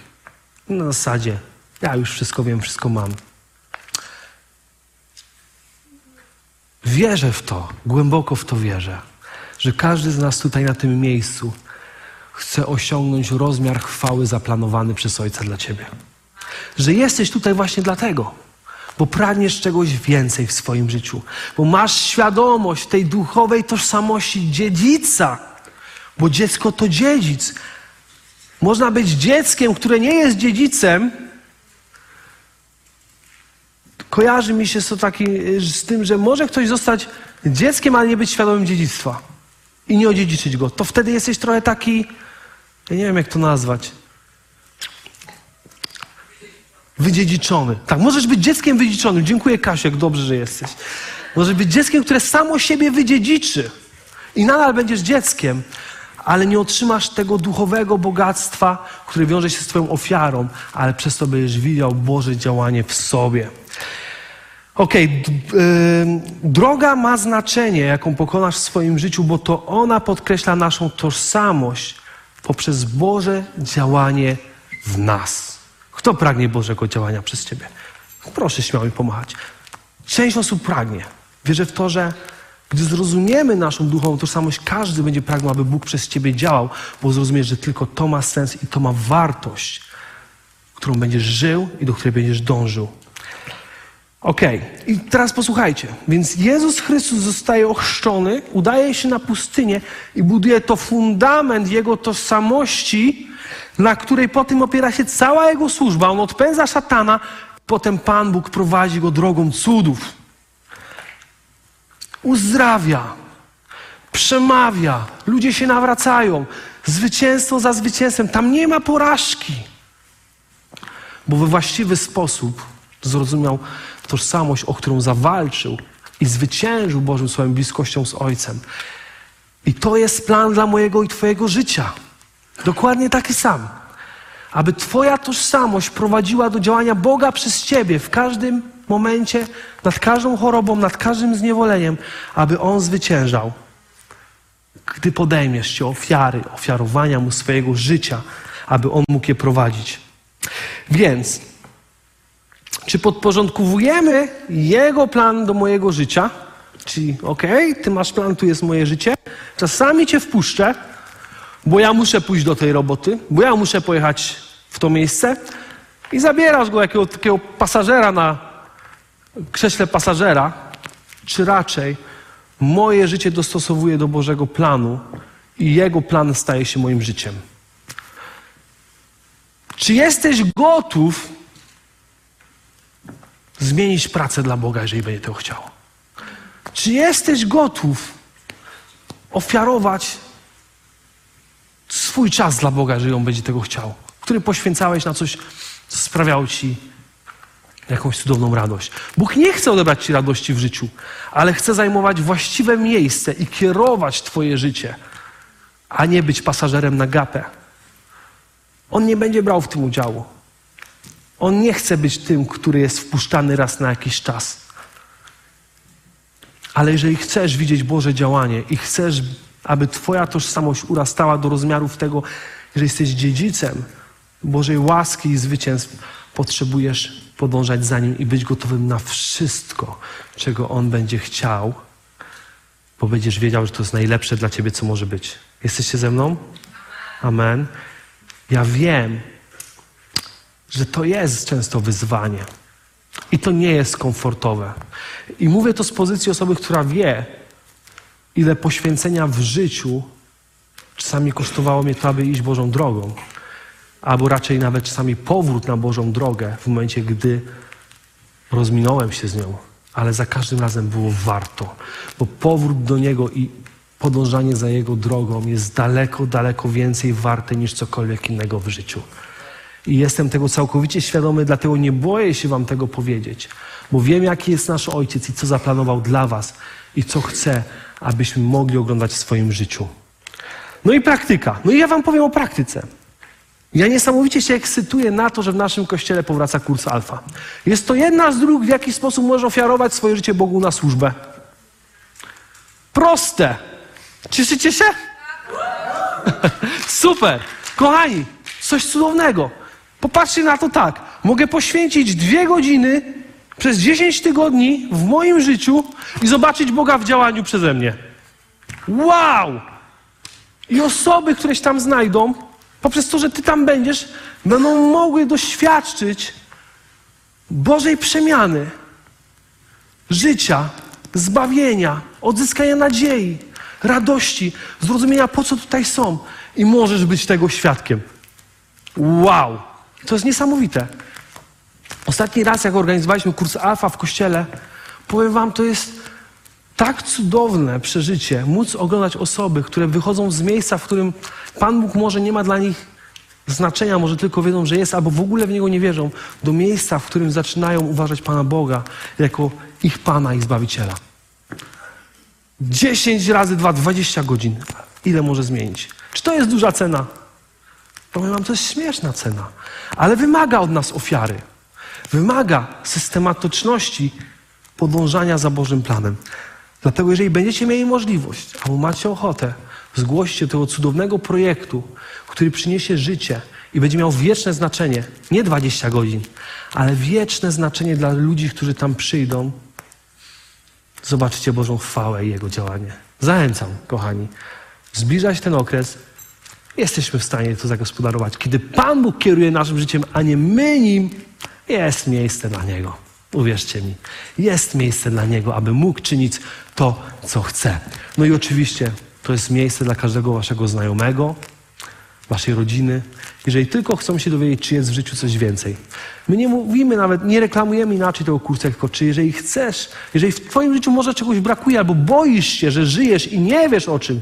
Na zasadzie, ja już wszystko wiem, wszystko mam. Wierzę w to, głęboko w to wierzę, że każdy z nas tutaj na tym miejscu chce osiągnąć rozmiar chwały zaplanowany przez Ojca dla Ciebie. Że jesteś tutaj właśnie dlatego bo pragniesz czegoś więcej w swoim życiu, bo masz świadomość tej duchowej tożsamości dziedzica, bo dziecko to dziedzic. Można być dzieckiem, które nie jest dziedzicem. Kojarzy mi się to taki, z tym, że może ktoś zostać dzieckiem, ale nie być świadomym dziedzictwa i nie odziedziczyć go. To wtedy jesteś trochę taki, ja nie wiem jak to nazwać, Wydziedziczony. Tak, możesz być dzieckiem wydziedziczonym. Dziękuję, Kasiek, dobrze, że jesteś. Możesz być dzieckiem, które samo siebie wydziedziczy. I nadal będziesz dzieckiem, ale nie otrzymasz tego duchowego bogactwa, które wiąże się z Twoją ofiarą, ale przez to będziesz widział Boże działanie w sobie. Okej, okay, droga ma znaczenie, jaką pokonasz w swoim życiu, bo to ona podkreśla naszą tożsamość poprzez Boże działanie w nas. Kto pragnie Bożego działania przez Ciebie? Proszę śmiało mi pomachać. Część osób pragnie. Wierzę w to, że gdy zrozumiemy naszą duchową tożsamość, każdy będzie pragnął, aby Bóg przez Ciebie działał, bo zrozumiesz, że tylko to ma sens i to ma wartość, którą będziesz żył i do której będziesz dążył. Okej, okay. i teraz posłuchajcie. Więc Jezus Chrystus zostaje ochrzczony, udaje się na pustynię i buduje to fundament Jego tożsamości, na której potem opiera się cała jego służba. On odpędza szatana, potem Pan Bóg prowadzi go drogą cudów. Uzdrawia, przemawia, ludzie się nawracają. Zwycięstwo za zwycięstwem. Tam nie ma porażki. Bo we właściwy sposób zrozumiał tożsamość, o którą zawalczył i zwyciężył Bożym swoją bliskością z Ojcem. I to jest plan dla mojego i Twojego życia. Dokładnie taki sam. Aby Twoja tożsamość prowadziła do działania Boga przez Ciebie w każdym momencie, nad każdą chorobą, nad każdym zniewoleniem, aby On zwyciężał. Gdy podejmiesz się ofiary, ofiarowania Mu swojego życia, aby On mógł je prowadzić. Więc, czy podporządkowujemy Jego plan do mojego życia? Czyli, okej, okay, Ty masz plan, tu jest moje życie. Czasami Cię wpuszczę, bo ja muszę pójść do tej roboty, bo ja muszę pojechać w to miejsce i zabierasz go jakiego takiego pasażera na krześle pasażera, czy raczej moje życie dostosowuje do Bożego planu i Jego plan staje się moim życiem. Czy jesteś gotów zmienić pracę dla Boga, jeżeli będzie tego chciał? Czy jesteś gotów ofiarować swój czas dla Boga, jeżeli On będzie tego chciał? Który poświęcałeś na coś, co sprawiało Ci jakąś cudowną radość. Bóg nie chce odebrać Ci radości w życiu, ale chce zajmować właściwe miejsce i kierować Twoje życie, a nie być pasażerem na gapę. On nie będzie brał w tym udziału. On nie chce być tym, który jest wpuszczany raz na jakiś czas. Ale jeżeli chcesz widzieć Boże działanie i chcesz, aby Twoja tożsamość urastała do rozmiarów tego, że jesteś dziedzicem Bożej łaski i zwycięstw, potrzebujesz podążać za Nim i być gotowym na wszystko, czego On będzie chciał, bo będziesz wiedział, że to jest najlepsze dla Ciebie, co może być. Jesteście ze mną? Amen. Ja wiem, że to jest często wyzwanie. I to nie jest komfortowe. I mówię to z pozycji osoby, która wie, ile poświęcenia w życiu czasami kosztowało mnie to, aby iść Bożą drogą albo raczej nawet czasami powrót na Bożą drogę w momencie, gdy rozminąłem się z nią, ale za każdym razem było warto, bo powrót do Niego i podążanie za Jego drogą jest daleko, daleko więcej warte niż cokolwiek innego w życiu. I jestem tego całkowicie świadomy, dlatego nie boję się Wam tego powiedzieć, bo wiem, jaki jest nasz Ojciec i co zaplanował dla Was i co chce, abyśmy mogli oglądać w swoim życiu. No i praktyka. No i ja Wam powiem o praktyce. Ja niesamowicie się ekscytuję na to, że w naszym kościele powraca kurs alfa. Jest to jedna z dróg, w jaki sposób możesz ofiarować swoje życie Bogu na służbę. Proste. Cieszycie się? Super. Kochani, coś cudownego. Popatrzcie na to tak. Mogę poświęcić dwie godziny przez 10 tygodni w moim życiu i zobaczyć Boga w działaniu przeze mnie. Wow! I osoby, które się tam znajdą, poprzez to, że Ty tam będziesz, będą mogły doświadczyć Bożej przemiany, życia, zbawienia, odzyskania nadziei, radości, zrozumienia, po co tutaj są. I możesz być tego świadkiem. Wow! To jest niesamowite. Ostatni raz, jak organizowaliśmy kurs Alfa w kościele, powiem Wam, to jest tak cudowne przeżycie, móc oglądać osoby, które wychodzą z miejsca, w którym Pan Bóg może nie ma dla nich znaczenia, może tylko wiedzą, że jest, albo w ogóle w Niego nie wierzą, do miejsca, w którym zaczynają uważać Pana Boga jako ich Pana i Zbawiciela. 10 razy 2, 20 godzin. Ile może zmienić? Czy to jest duża cena? Powiem wam, to jest śmieszna cena, ale wymaga od nas ofiary. Wymaga systematyczności podążania za Bożym planem. Dlatego, jeżeli będziecie mieli możliwość, albo macie ochotę, zgłoście tego cudownego projektu, który przyniesie życie i będzie miał wieczne znaczenie. Nie 20 godzin, ale wieczne znaczenie dla ludzi, którzy tam przyjdą. Zobaczycie Bożą chwałę i Jego działanie. Zachęcam, kochani. Zbliża się ten okres. Jesteśmy w stanie to zagospodarować. Kiedy Pan Bóg kieruje naszym życiem, a nie my nim, jest miejsce dla Niego. Uwierzcie mi, jest miejsce dla Niego, aby mógł czynić to, co chce. No i oczywiście to jest miejsce dla każdego waszego znajomego, waszej rodziny. Jeżeli tylko chcą się dowiedzieć, czy jest w życiu coś więcej. My nie mówimy nawet, nie reklamujemy inaczej tego kursu, tylko czy jeżeli chcesz, jeżeli w twoim życiu może czegoś brakuje, albo boisz się, że żyjesz i nie wiesz o czym,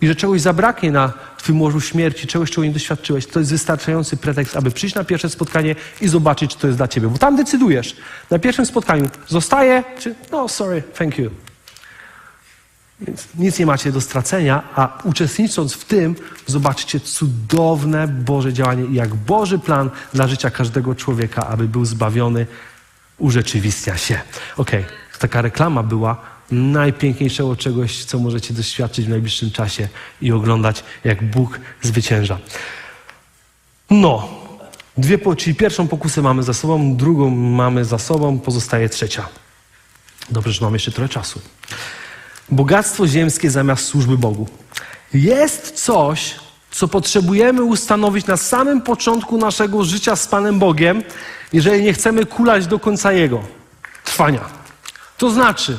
i że czegoś zabraknie na Twym łożu śmierci, czegoś, czego nie doświadczyłeś, to jest wystarczający pretekst, aby przyjść na pierwsze spotkanie i zobaczyć, czy to jest dla Ciebie. Bo tam decydujesz. Na pierwszym spotkaniu zostaje, czy no sorry, thank you. Więc nic nie macie do stracenia, a uczestnicząc w tym, zobaczycie cudowne Boże działanie i jak Boży plan dla życia każdego człowieka, aby był zbawiony, urzeczywistnia się. Okej, okay. taka reklama była najpiękniejszego czegoś, co możecie doświadczyć w najbliższym czasie i oglądać, jak Bóg zwycięża. No, dwie, czyli pierwszą pokusę mamy za sobą, drugą mamy za sobą, pozostaje trzecia. Dobrze, że mamy jeszcze trochę czasu. Bogactwo ziemskie zamiast służby Bogu. Jest coś, co potrzebujemy ustanowić na samym początku naszego życia z Panem Bogiem, jeżeli nie chcemy kulać do końca Jego trwania. To znaczy,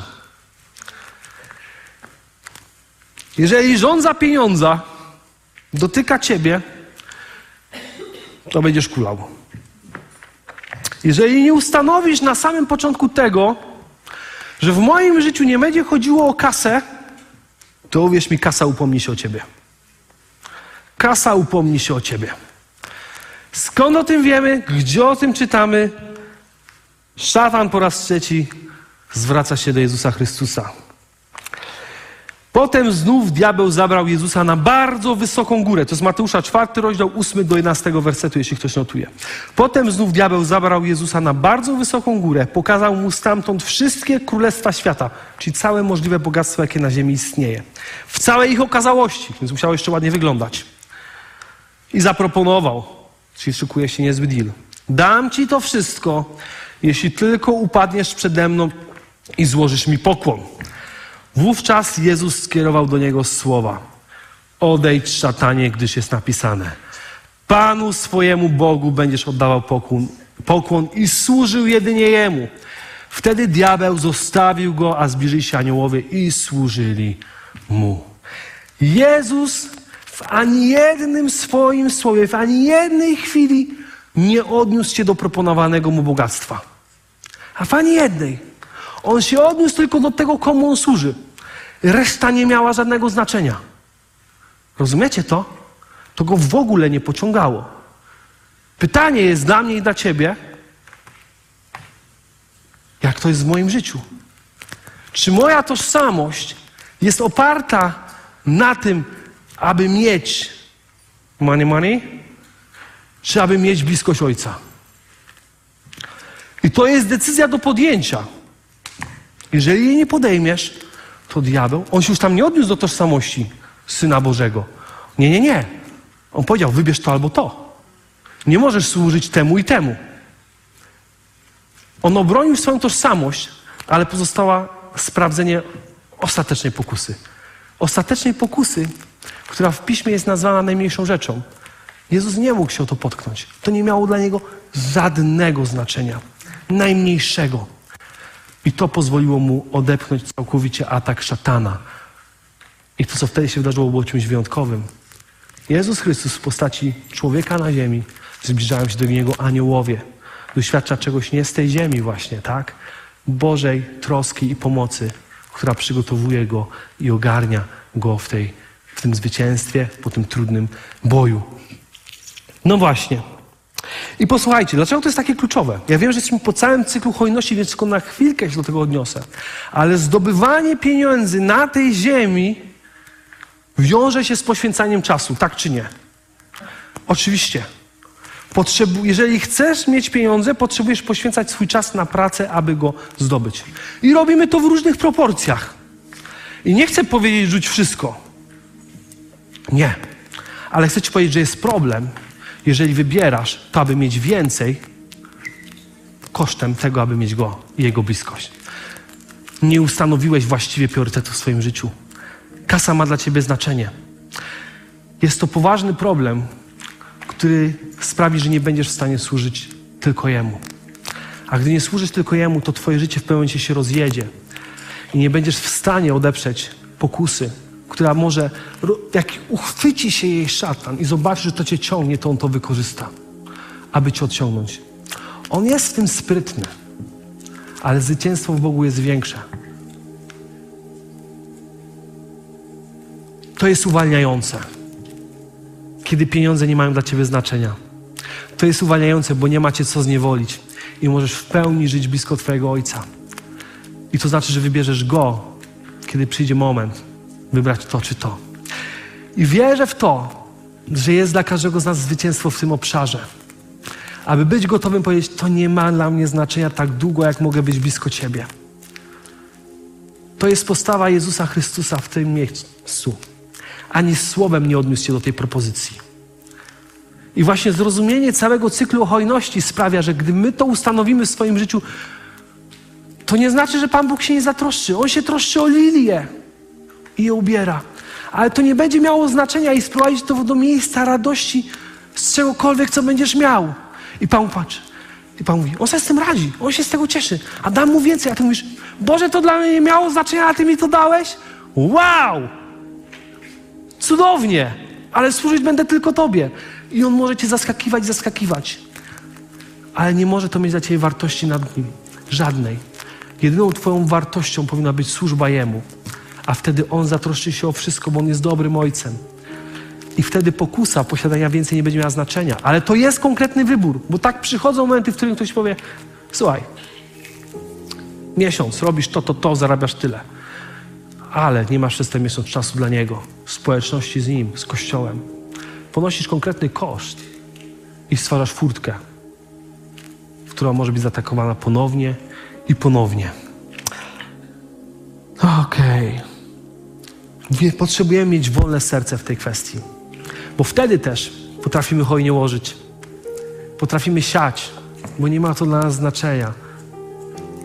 jeżeli rządza pieniądza dotyka Ciebie, to będziesz kulał. Jeżeli nie ustanowisz na samym początku tego, że w moim życiu nie będzie chodziło o kasę, to uwierz mi, kasa upomni się o ciebie. Kasa upomni się o ciebie. Skąd o tym wiemy? Gdzie o tym czytamy? Szatan po raz trzeci zwraca się do Jezusa Chrystusa. Potem znów diabeł zabrał Jezusa na bardzo wysoką górę. To jest Mateusza 4, rozdział 8 do 11 wersetu, jeśli ktoś notuje. Potem znów diabeł zabrał Jezusa na bardzo wysoką górę. Pokazał mu stamtąd wszystkie królestwa świata, czyli całe możliwe bogactwo, jakie na ziemi istnieje. W całej ich okazałości, więc musiało jeszcze ładnie wyglądać. I zaproponował, czyli szykuje się niezły deal. Dam ci to wszystko, jeśli tylko upadniesz przede mną i złożysz mi pokłon. Wówczas Jezus skierował do niego słowa: Odejdź, szatanie, gdyż jest napisane: Panu swojemu Bogu będziesz oddawał pokłon, pokłon i służył jedynie Jemu. Wtedy diabeł zostawił go, a zbliżyli się aniołowie i służyli mu. Jezus w ani jednym swoim słowie, w ani jednej chwili nie odniósł się do proponowanego mu bogactwa. A w ani jednej. On się odniósł tylko do tego, komu on służy. Reszta nie miała żadnego znaczenia. Rozumiecie to? To go w ogóle nie pociągało. Pytanie jest dla mnie i dla ciebie, jak to jest w moim życiu? Czy moja tożsamość jest oparta na tym, aby mieć money, money, czy aby mieć bliskość Ojca? I to jest decyzja do podjęcia. Jeżeli jej nie podejmiesz, to diabeł, on się już tam nie odniósł do tożsamości Syna Bożego. Nie, nie, nie. On powiedział, wybierz to albo to. Nie możesz służyć temu i temu. On obronił swoją tożsamość, ale pozostała sprawdzenie ostatecznej pokusy. Ostatecznej pokusy, która w piśmie jest nazwana najmniejszą rzeczą. Jezus nie mógł się o to potknąć. To nie miało dla niego żadnego znaczenia. Najmniejszego. I to pozwoliło mu odepchnąć całkowicie atak szatana. I to, co wtedy się wydarzyło, było czymś wyjątkowym. Jezus Chrystus w postaci człowieka na ziemi, zbliżają się do Niego aniołowie. Doświadcza czegoś nie z tej ziemi właśnie, tak? Bożej troski i pomocy, która przygotowuje Go i ogarnia Go w, tej, w tym zwycięstwie, po tym trudnym boju. No właśnie. I posłuchajcie, dlaczego to jest takie kluczowe? Ja wiem, że jesteśmy po całym cyklu hojności, więc tylko na chwilkę się do tego odniosę. Ale zdobywanie pieniędzy na tej ziemi wiąże się z poświęcaniem czasu, tak czy nie? Oczywiście. Potrzebu jeżeli chcesz mieć pieniądze, potrzebujesz poświęcać swój czas na pracę, aby go zdobyć. I robimy to w różnych proporcjach. I nie chcę powiedzieć, rzuć wszystko. Nie. Ale chcę ci powiedzieć, że jest problem, jeżeli wybierasz to, aby mieć więcej, kosztem tego, aby mieć go i jego bliskość. Nie ustanowiłeś właściwie priorytetu w swoim życiu. Kasa ma dla ciebie znaczenie. Jest to poważny problem, który sprawi, że nie będziesz w stanie służyć tylko Jemu. A gdy nie służysz tylko Jemu, to Twoje życie w pewnym momencie się rozjedzie i nie będziesz w stanie odeprzeć pokusy, która może, jak uchwyci się jej szatan i zobaczy, że to cię ciągnie, to on to wykorzysta, aby cię odciągnąć. On jest w tym sprytny, ale zwycięstwo w Bogu jest większe. To jest uwalniające, kiedy pieniądze nie mają dla ciebie znaczenia. To jest uwalniające, bo nie macie co zniewolić i możesz w pełni żyć blisko Twojego Ojca. I to znaczy, że wybierzesz Go, kiedy przyjdzie moment, wybrać to czy to. I wierzę w to, że jest dla każdego z nas zwycięstwo w tym obszarze. Aby być gotowym powiedzieć, to nie ma dla mnie znaczenia tak długo, jak mogę być blisko Ciebie. To jest postawa Jezusa Chrystusa w tym miejscu. Ani słowem nie odniósł się do tej propozycji. I właśnie zrozumienie całego cyklu hojności sprawia, że gdy my to ustanowimy w swoim życiu, to nie znaczy, że Pan Bóg się nie zatroszczy. On się troszczy o lilię i je ubiera. Ale to nie będzie miało znaczenia i sprowadzić to do miejsca radości z czegokolwiek, co będziesz miał. I Pan patrzy. I Pan mówi, on sobie z tym radzi, on się z tego cieszy. A dam mu więcej, a ty mówisz, Boże, to dla mnie nie miało znaczenia, a ty mi to dałeś? Wow! Cudownie! Ale służyć będę tylko Tobie. I on może cię zaskakiwać, zaskakiwać. Ale nie może to mieć dla ciebie wartości nad nim. Żadnej. Jedyną twoją wartością powinna być służba Jemu. A wtedy On zatroszczy się o wszystko, bo On jest dobrym Ojcem. I wtedy pokusa posiadania więcej nie będzie miała znaczenia. Ale to jest konkretny wybór, bo tak przychodzą momenty, w których ktoś powie słuchaj, miesiąc robisz to, to, to, zarabiasz tyle. Ale nie masz przez ten miesiąc czasu dla Niego, społeczności z Nim, z Kościołem. Ponosisz konkretny koszt i stwarzasz furtkę, która może być zaatakowana ponownie i ponownie. Okej. Okay. Potrzebujemy mieć wolne serce w tej kwestii, bo wtedy też potrafimy hojnie łożyć. Potrafimy siać, bo nie ma to dla nas znaczenia.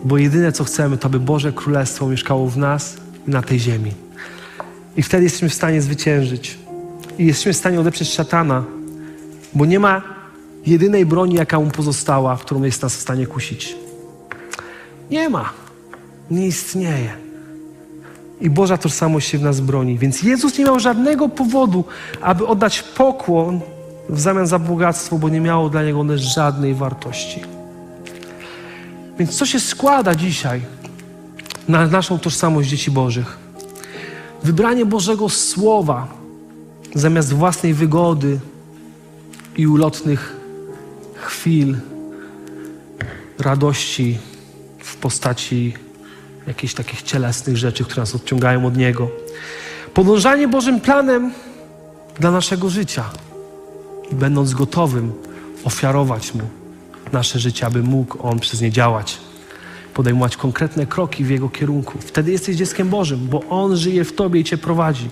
Bo jedyne co chcemy, to aby Boże Królestwo mieszkało w nas i na tej ziemi. I wtedy jesteśmy w stanie zwyciężyć. I jesteśmy w stanie odeprzeć szatana, bo nie ma jedynej broni, jaka mu pozostała, którą jest nas w stanie kusić. Nie ma. Nie istnieje. I Boża tożsamość się w nas broni. Więc Jezus nie miał żadnego powodu, aby oddać pokłon w zamian za bogactwo, bo nie miało dla Niego one żadnej wartości. Więc co się składa dzisiaj na naszą tożsamość dzieci Bożych? Wybranie Bożego Słowa zamiast własnej wygody i ulotnych chwil radości w postaci jakichś takich cielesnych rzeczy, które nas odciągają od Niego. Podążanie Bożym planem dla naszego życia, będąc gotowym ofiarować Mu nasze życie, aby mógł On przez nie działać. Podejmować konkretne kroki w Jego kierunku. Wtedy jesteś dzieckiem Bożym, bo On żyje w Tobie i Cię prowadzi.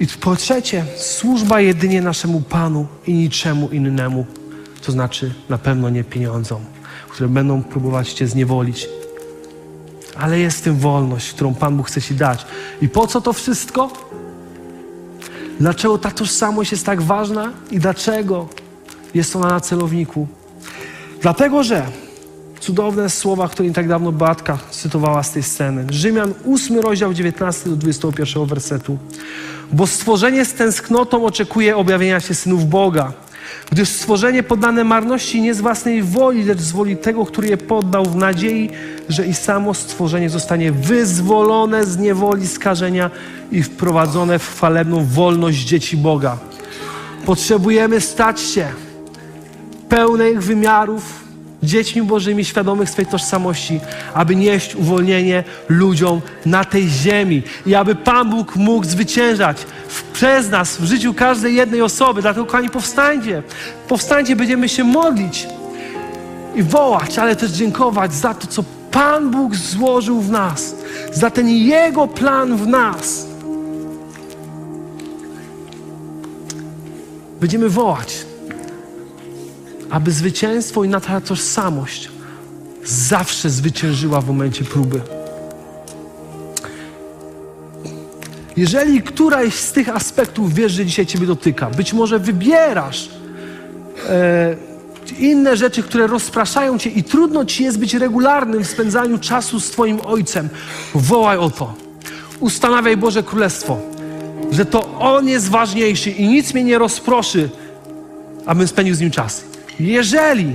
I po trzecie, służba jedynie naszemu Panu i niczemu innemu. To znaczy na pewno nie pieniądzom, które będą próbować Cię zniewolić. Ale jest w tym wolność, którą Pan Bóg chce Ci dać. I po co to wszystko? Dlaczego ta tożsamość jest tak ważna i dlaczego jest ona na celowniku? Dlatego, że cudowne słowa, które nie tak dawno Batka cytowała z tej sceny. Rzymian 8 rozdział 19 do 21 wersetu. Bo stworzenie z tęsknotą oczekuje objawienia się synów Boga. Gdyż stworzenie poddane marności nie z własnej woli, lecz z woli tego, który je poddał w nadziei, że i samo stworzenie zostanie wyzwolone z niewoli skażenia i wprowadzone w chwalebną wolność dzieci Boga. Potrzebujemy stać się pełnych wymiarów dziećmi Bożymi, świadomych swej tożsamości, aby nieść uwolnienie ludziom na tej ziemi i aby Pan Bóg mógł zwyciężać przez nas w życiu każdej jednej osoby. Dlatego, kochani, powstańcie. Powstańcie, będziemy się modlić i wołać, ale też dziękować za to, co Pan Bóg złożył w nas, za ten Jego plan w nas. Będziemy wołać aby zwycięstwo i nasza tożsamość zawsze zwyciężyła w momencie próby. Jeżeli któraś z tych aspektów wiesz, że dzisiaj Ciebie dotyka, być może wybierasz e, inne rzeczy, które rozpraszają Cię i trudno Ci jest być regularnym w spędzaniu czasu z Twoim Ojcem, wołaj o to. Ustanawiaj Boże Królestwo, że to On jest ważniejszy i nic mnie nie rozproszy, abym spędził z Nim czas. Jeżeli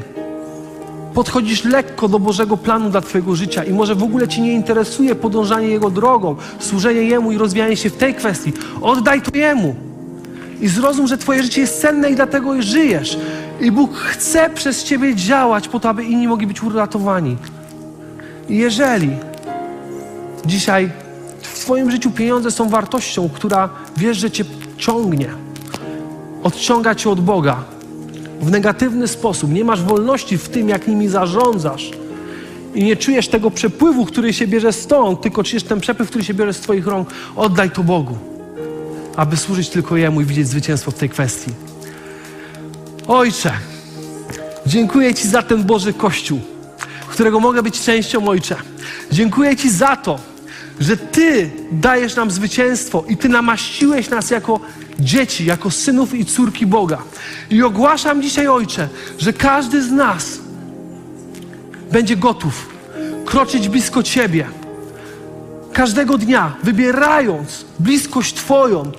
podchodzisz lekko do Bożego planu dla Twojego życia i może w ogóle Cię nie interesuje podążanie Jego drogą, służenie Jemu i rozwijanie się w tej kwestii, oddaj to Jemu. I zrozum, że Twoje życie jest cenne i dlatego żyjesz. I Bóg chce przez Ciebie działać po to, aby inni mogli być uratowani. I jeżeli dzisiaj Twoim życiu pieniądze są wartością, która wiesz, że Cię ciągnie, odciąga Cię od Boga w negatywny sposób. Nie masz wolności w tym, jak nimi zarządzasz. I nie czujesz tego przepływu, który się bierze stąd, tylko czujesz ten przepływ, który się bierze z Twoich rąk. Oddaj to Bogu, aby służyć tylko Jemu i widzieć zwycięstwo w tej kwestii. Ojcze, dziękuję Ci za ten Boży Kościół, którego mogę być częścią, Ojcze. Dziękuję Ci za to, że Ty dajesz nam zwycięstwo i Ty namaściłeś nas jako dzieci, jako synów i córki Boga. I ogłaszam dzisiaj, Ojcze, że każdy z nas będzie gotów kroczyć blisko Ciebie. Każdego dnia, wybierając bliskość Twoją,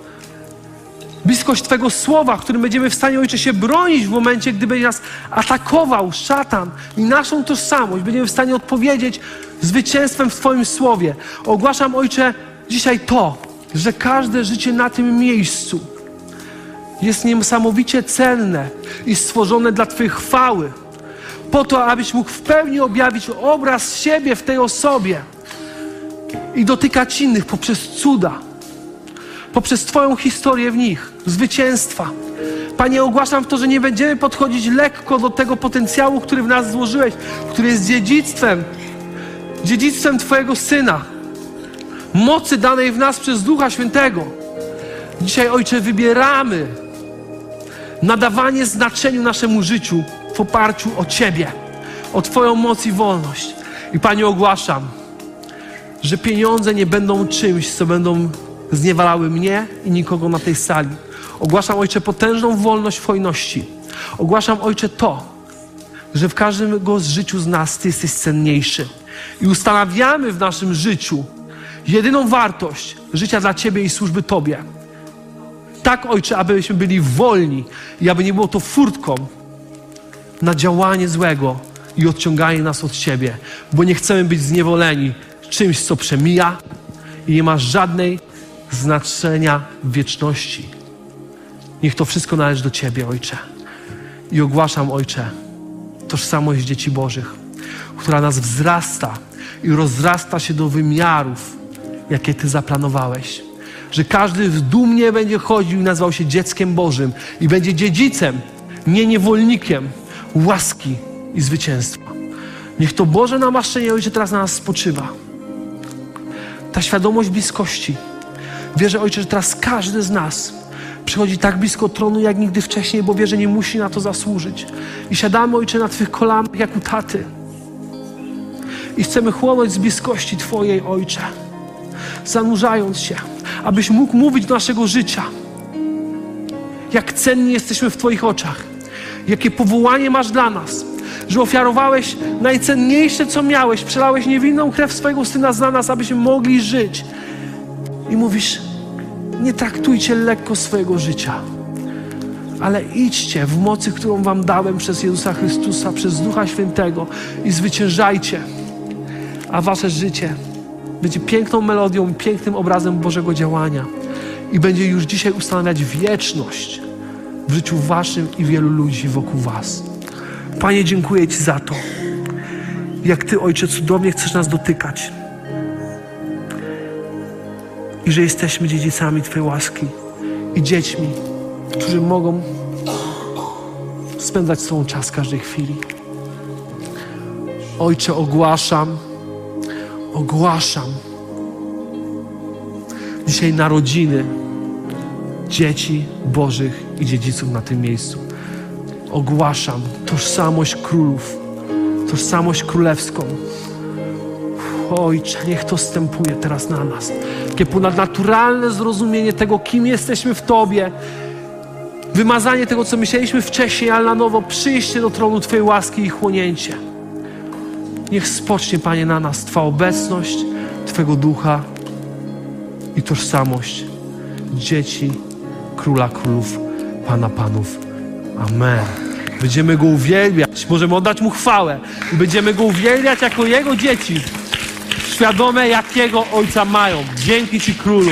bliskość Twego słowa, którym będziemy w stanie, Ojcze, się bronić w momencie, gdy będzie nas atakował szatan i naszą tożsamość. Będziemy w stanie odpowiedzieć zwycięstwem w Twoim słowie. Ogłaszam, Ojcze, dzisiaj to, że każde życie na tym miejscu jest niesamowicie cenne i stworzone dla Twojej chwały. Po to, abyś mógł w pełni objawić obraz siebie w tej osobie i dotykać innych poprzez cuda, poprzez Twoją historię w nich, zwycięstwa. Panie, ogłaszam w to, że nie będziemy podchodzić lekko do tego potencjału, który w nas złożyłeś, który jest dziedzictwem, dziedzictwem Twojego Syna, mocy danej w nas przez Ducha Świętego. Dzisiaj, Ojcze, wybieramy nadawanie znaczeniu naszemu życiu w oparciu o Ciebie, o Twoją moc i wolność. I Panie, ogłaszam, że pieniądze nie będą czymś, co będą zniewalały mnie i nikogo na tej sali. Ogłaszam, Ojcze, potężną wolność w hojności. Ogłaszam, Ojcze, to, że w każdym go z życiu z nas Ty jesteś cenniejszy. I ustanawiamy w naszym życiu jedyną wartość życia dla Ciebie i służby Tobie. Tak, Ojcze, abyśmy byli wolni i aby nie było to furtką na działanie złego i odciąganie nas od Ciebie, bo nie chcemy być zniewoleni czymś, co przemija i nie ma żadnej znaczenia w wieczności. Niech to wszystko należy do Ciebie, Ojcze. I ogłaszam, Ojcze, tożsamość dzieci Bożych, która nas wzrasta i rozrasta się do wymiarów, jakie Ty zaplanowałeś. Że każdy w dumnie będzie chodził i nazywał się dzieckiem Bożym i będzie dziedzicem, nie niewolnikiem łaski i zwycięstwa. Niech to Boże namaszczenie, Ojcze, teraz na nas spoczywa. Ta świadomość bliskości. Wierzę, Ojcze, że teraz każdy z nas przychodzi tak blisko tronu, jak nigdy wcześniej, bo wie, że nie musi na to zasłużyć. I siadamy, Ojcze, na Twych kolanach, jak u taty. I chcemy chłonąć z bliskości Twojej, Ojcze. Zanurzając się, abyś mógł mówić do naszego życia. Jak cenni jesteśmy w Twoich oczach. Jakie powołanie masz dla nas. Że ofiarowałeś najcenniejsze, co miałeś. Przelałeś niewinną krew swojego Syna za nas, abyśmy mogli żyć. I mówisz, nie traktujcie lekko swojego życia, ale idźcie w mocy, którą Wam dałem przez Jezusa Chrystusa, przez Ducha Świętego i zwyciężajcie, a Wasze życie będzie piękną melodią, pięknym obrazem Bożego działania i będzie już dzisiaj ustanawiać wieczność w życiu Waszym i wielu ludzi wokół Was. Panie, dziękuję Ci za to, jak Ty, Ojcze, cudownie chcesz nas dotykać i że jesteśmy dziedzicami Twojej łaski i dziećmi, którzy mogą spędzać z Tobą czas w każdej chwili. Ojcze, ogłaszam, ogłaszam dzisiaj narodziny dzieci Bożych i dziedziców na tym miejscu. Ogłaszam tożsamość królów, tożsamość królewską. Ojcze, niech to stępuje teraz na nas. Takie ponadnaturalne zrozumienie tego, kim jesteśmy w Tobie. Wymazanie tego, co myśleliśmy wcześniej, ale na nowo przyjście do tronu Twojej łaski i chłonięcie. Niech spocznie, Panie, na nas Twa obecność, Twego ducha i tożsamość dzieci Króla Królów, Pana Panów. Amen. Będziemy Go uwielbiać, możemy oddać Mu chwałę i będziemy Go uwielbiać jako Jego dzieci, świadome jakiego Ojca mają. Dzięki Ci Królu.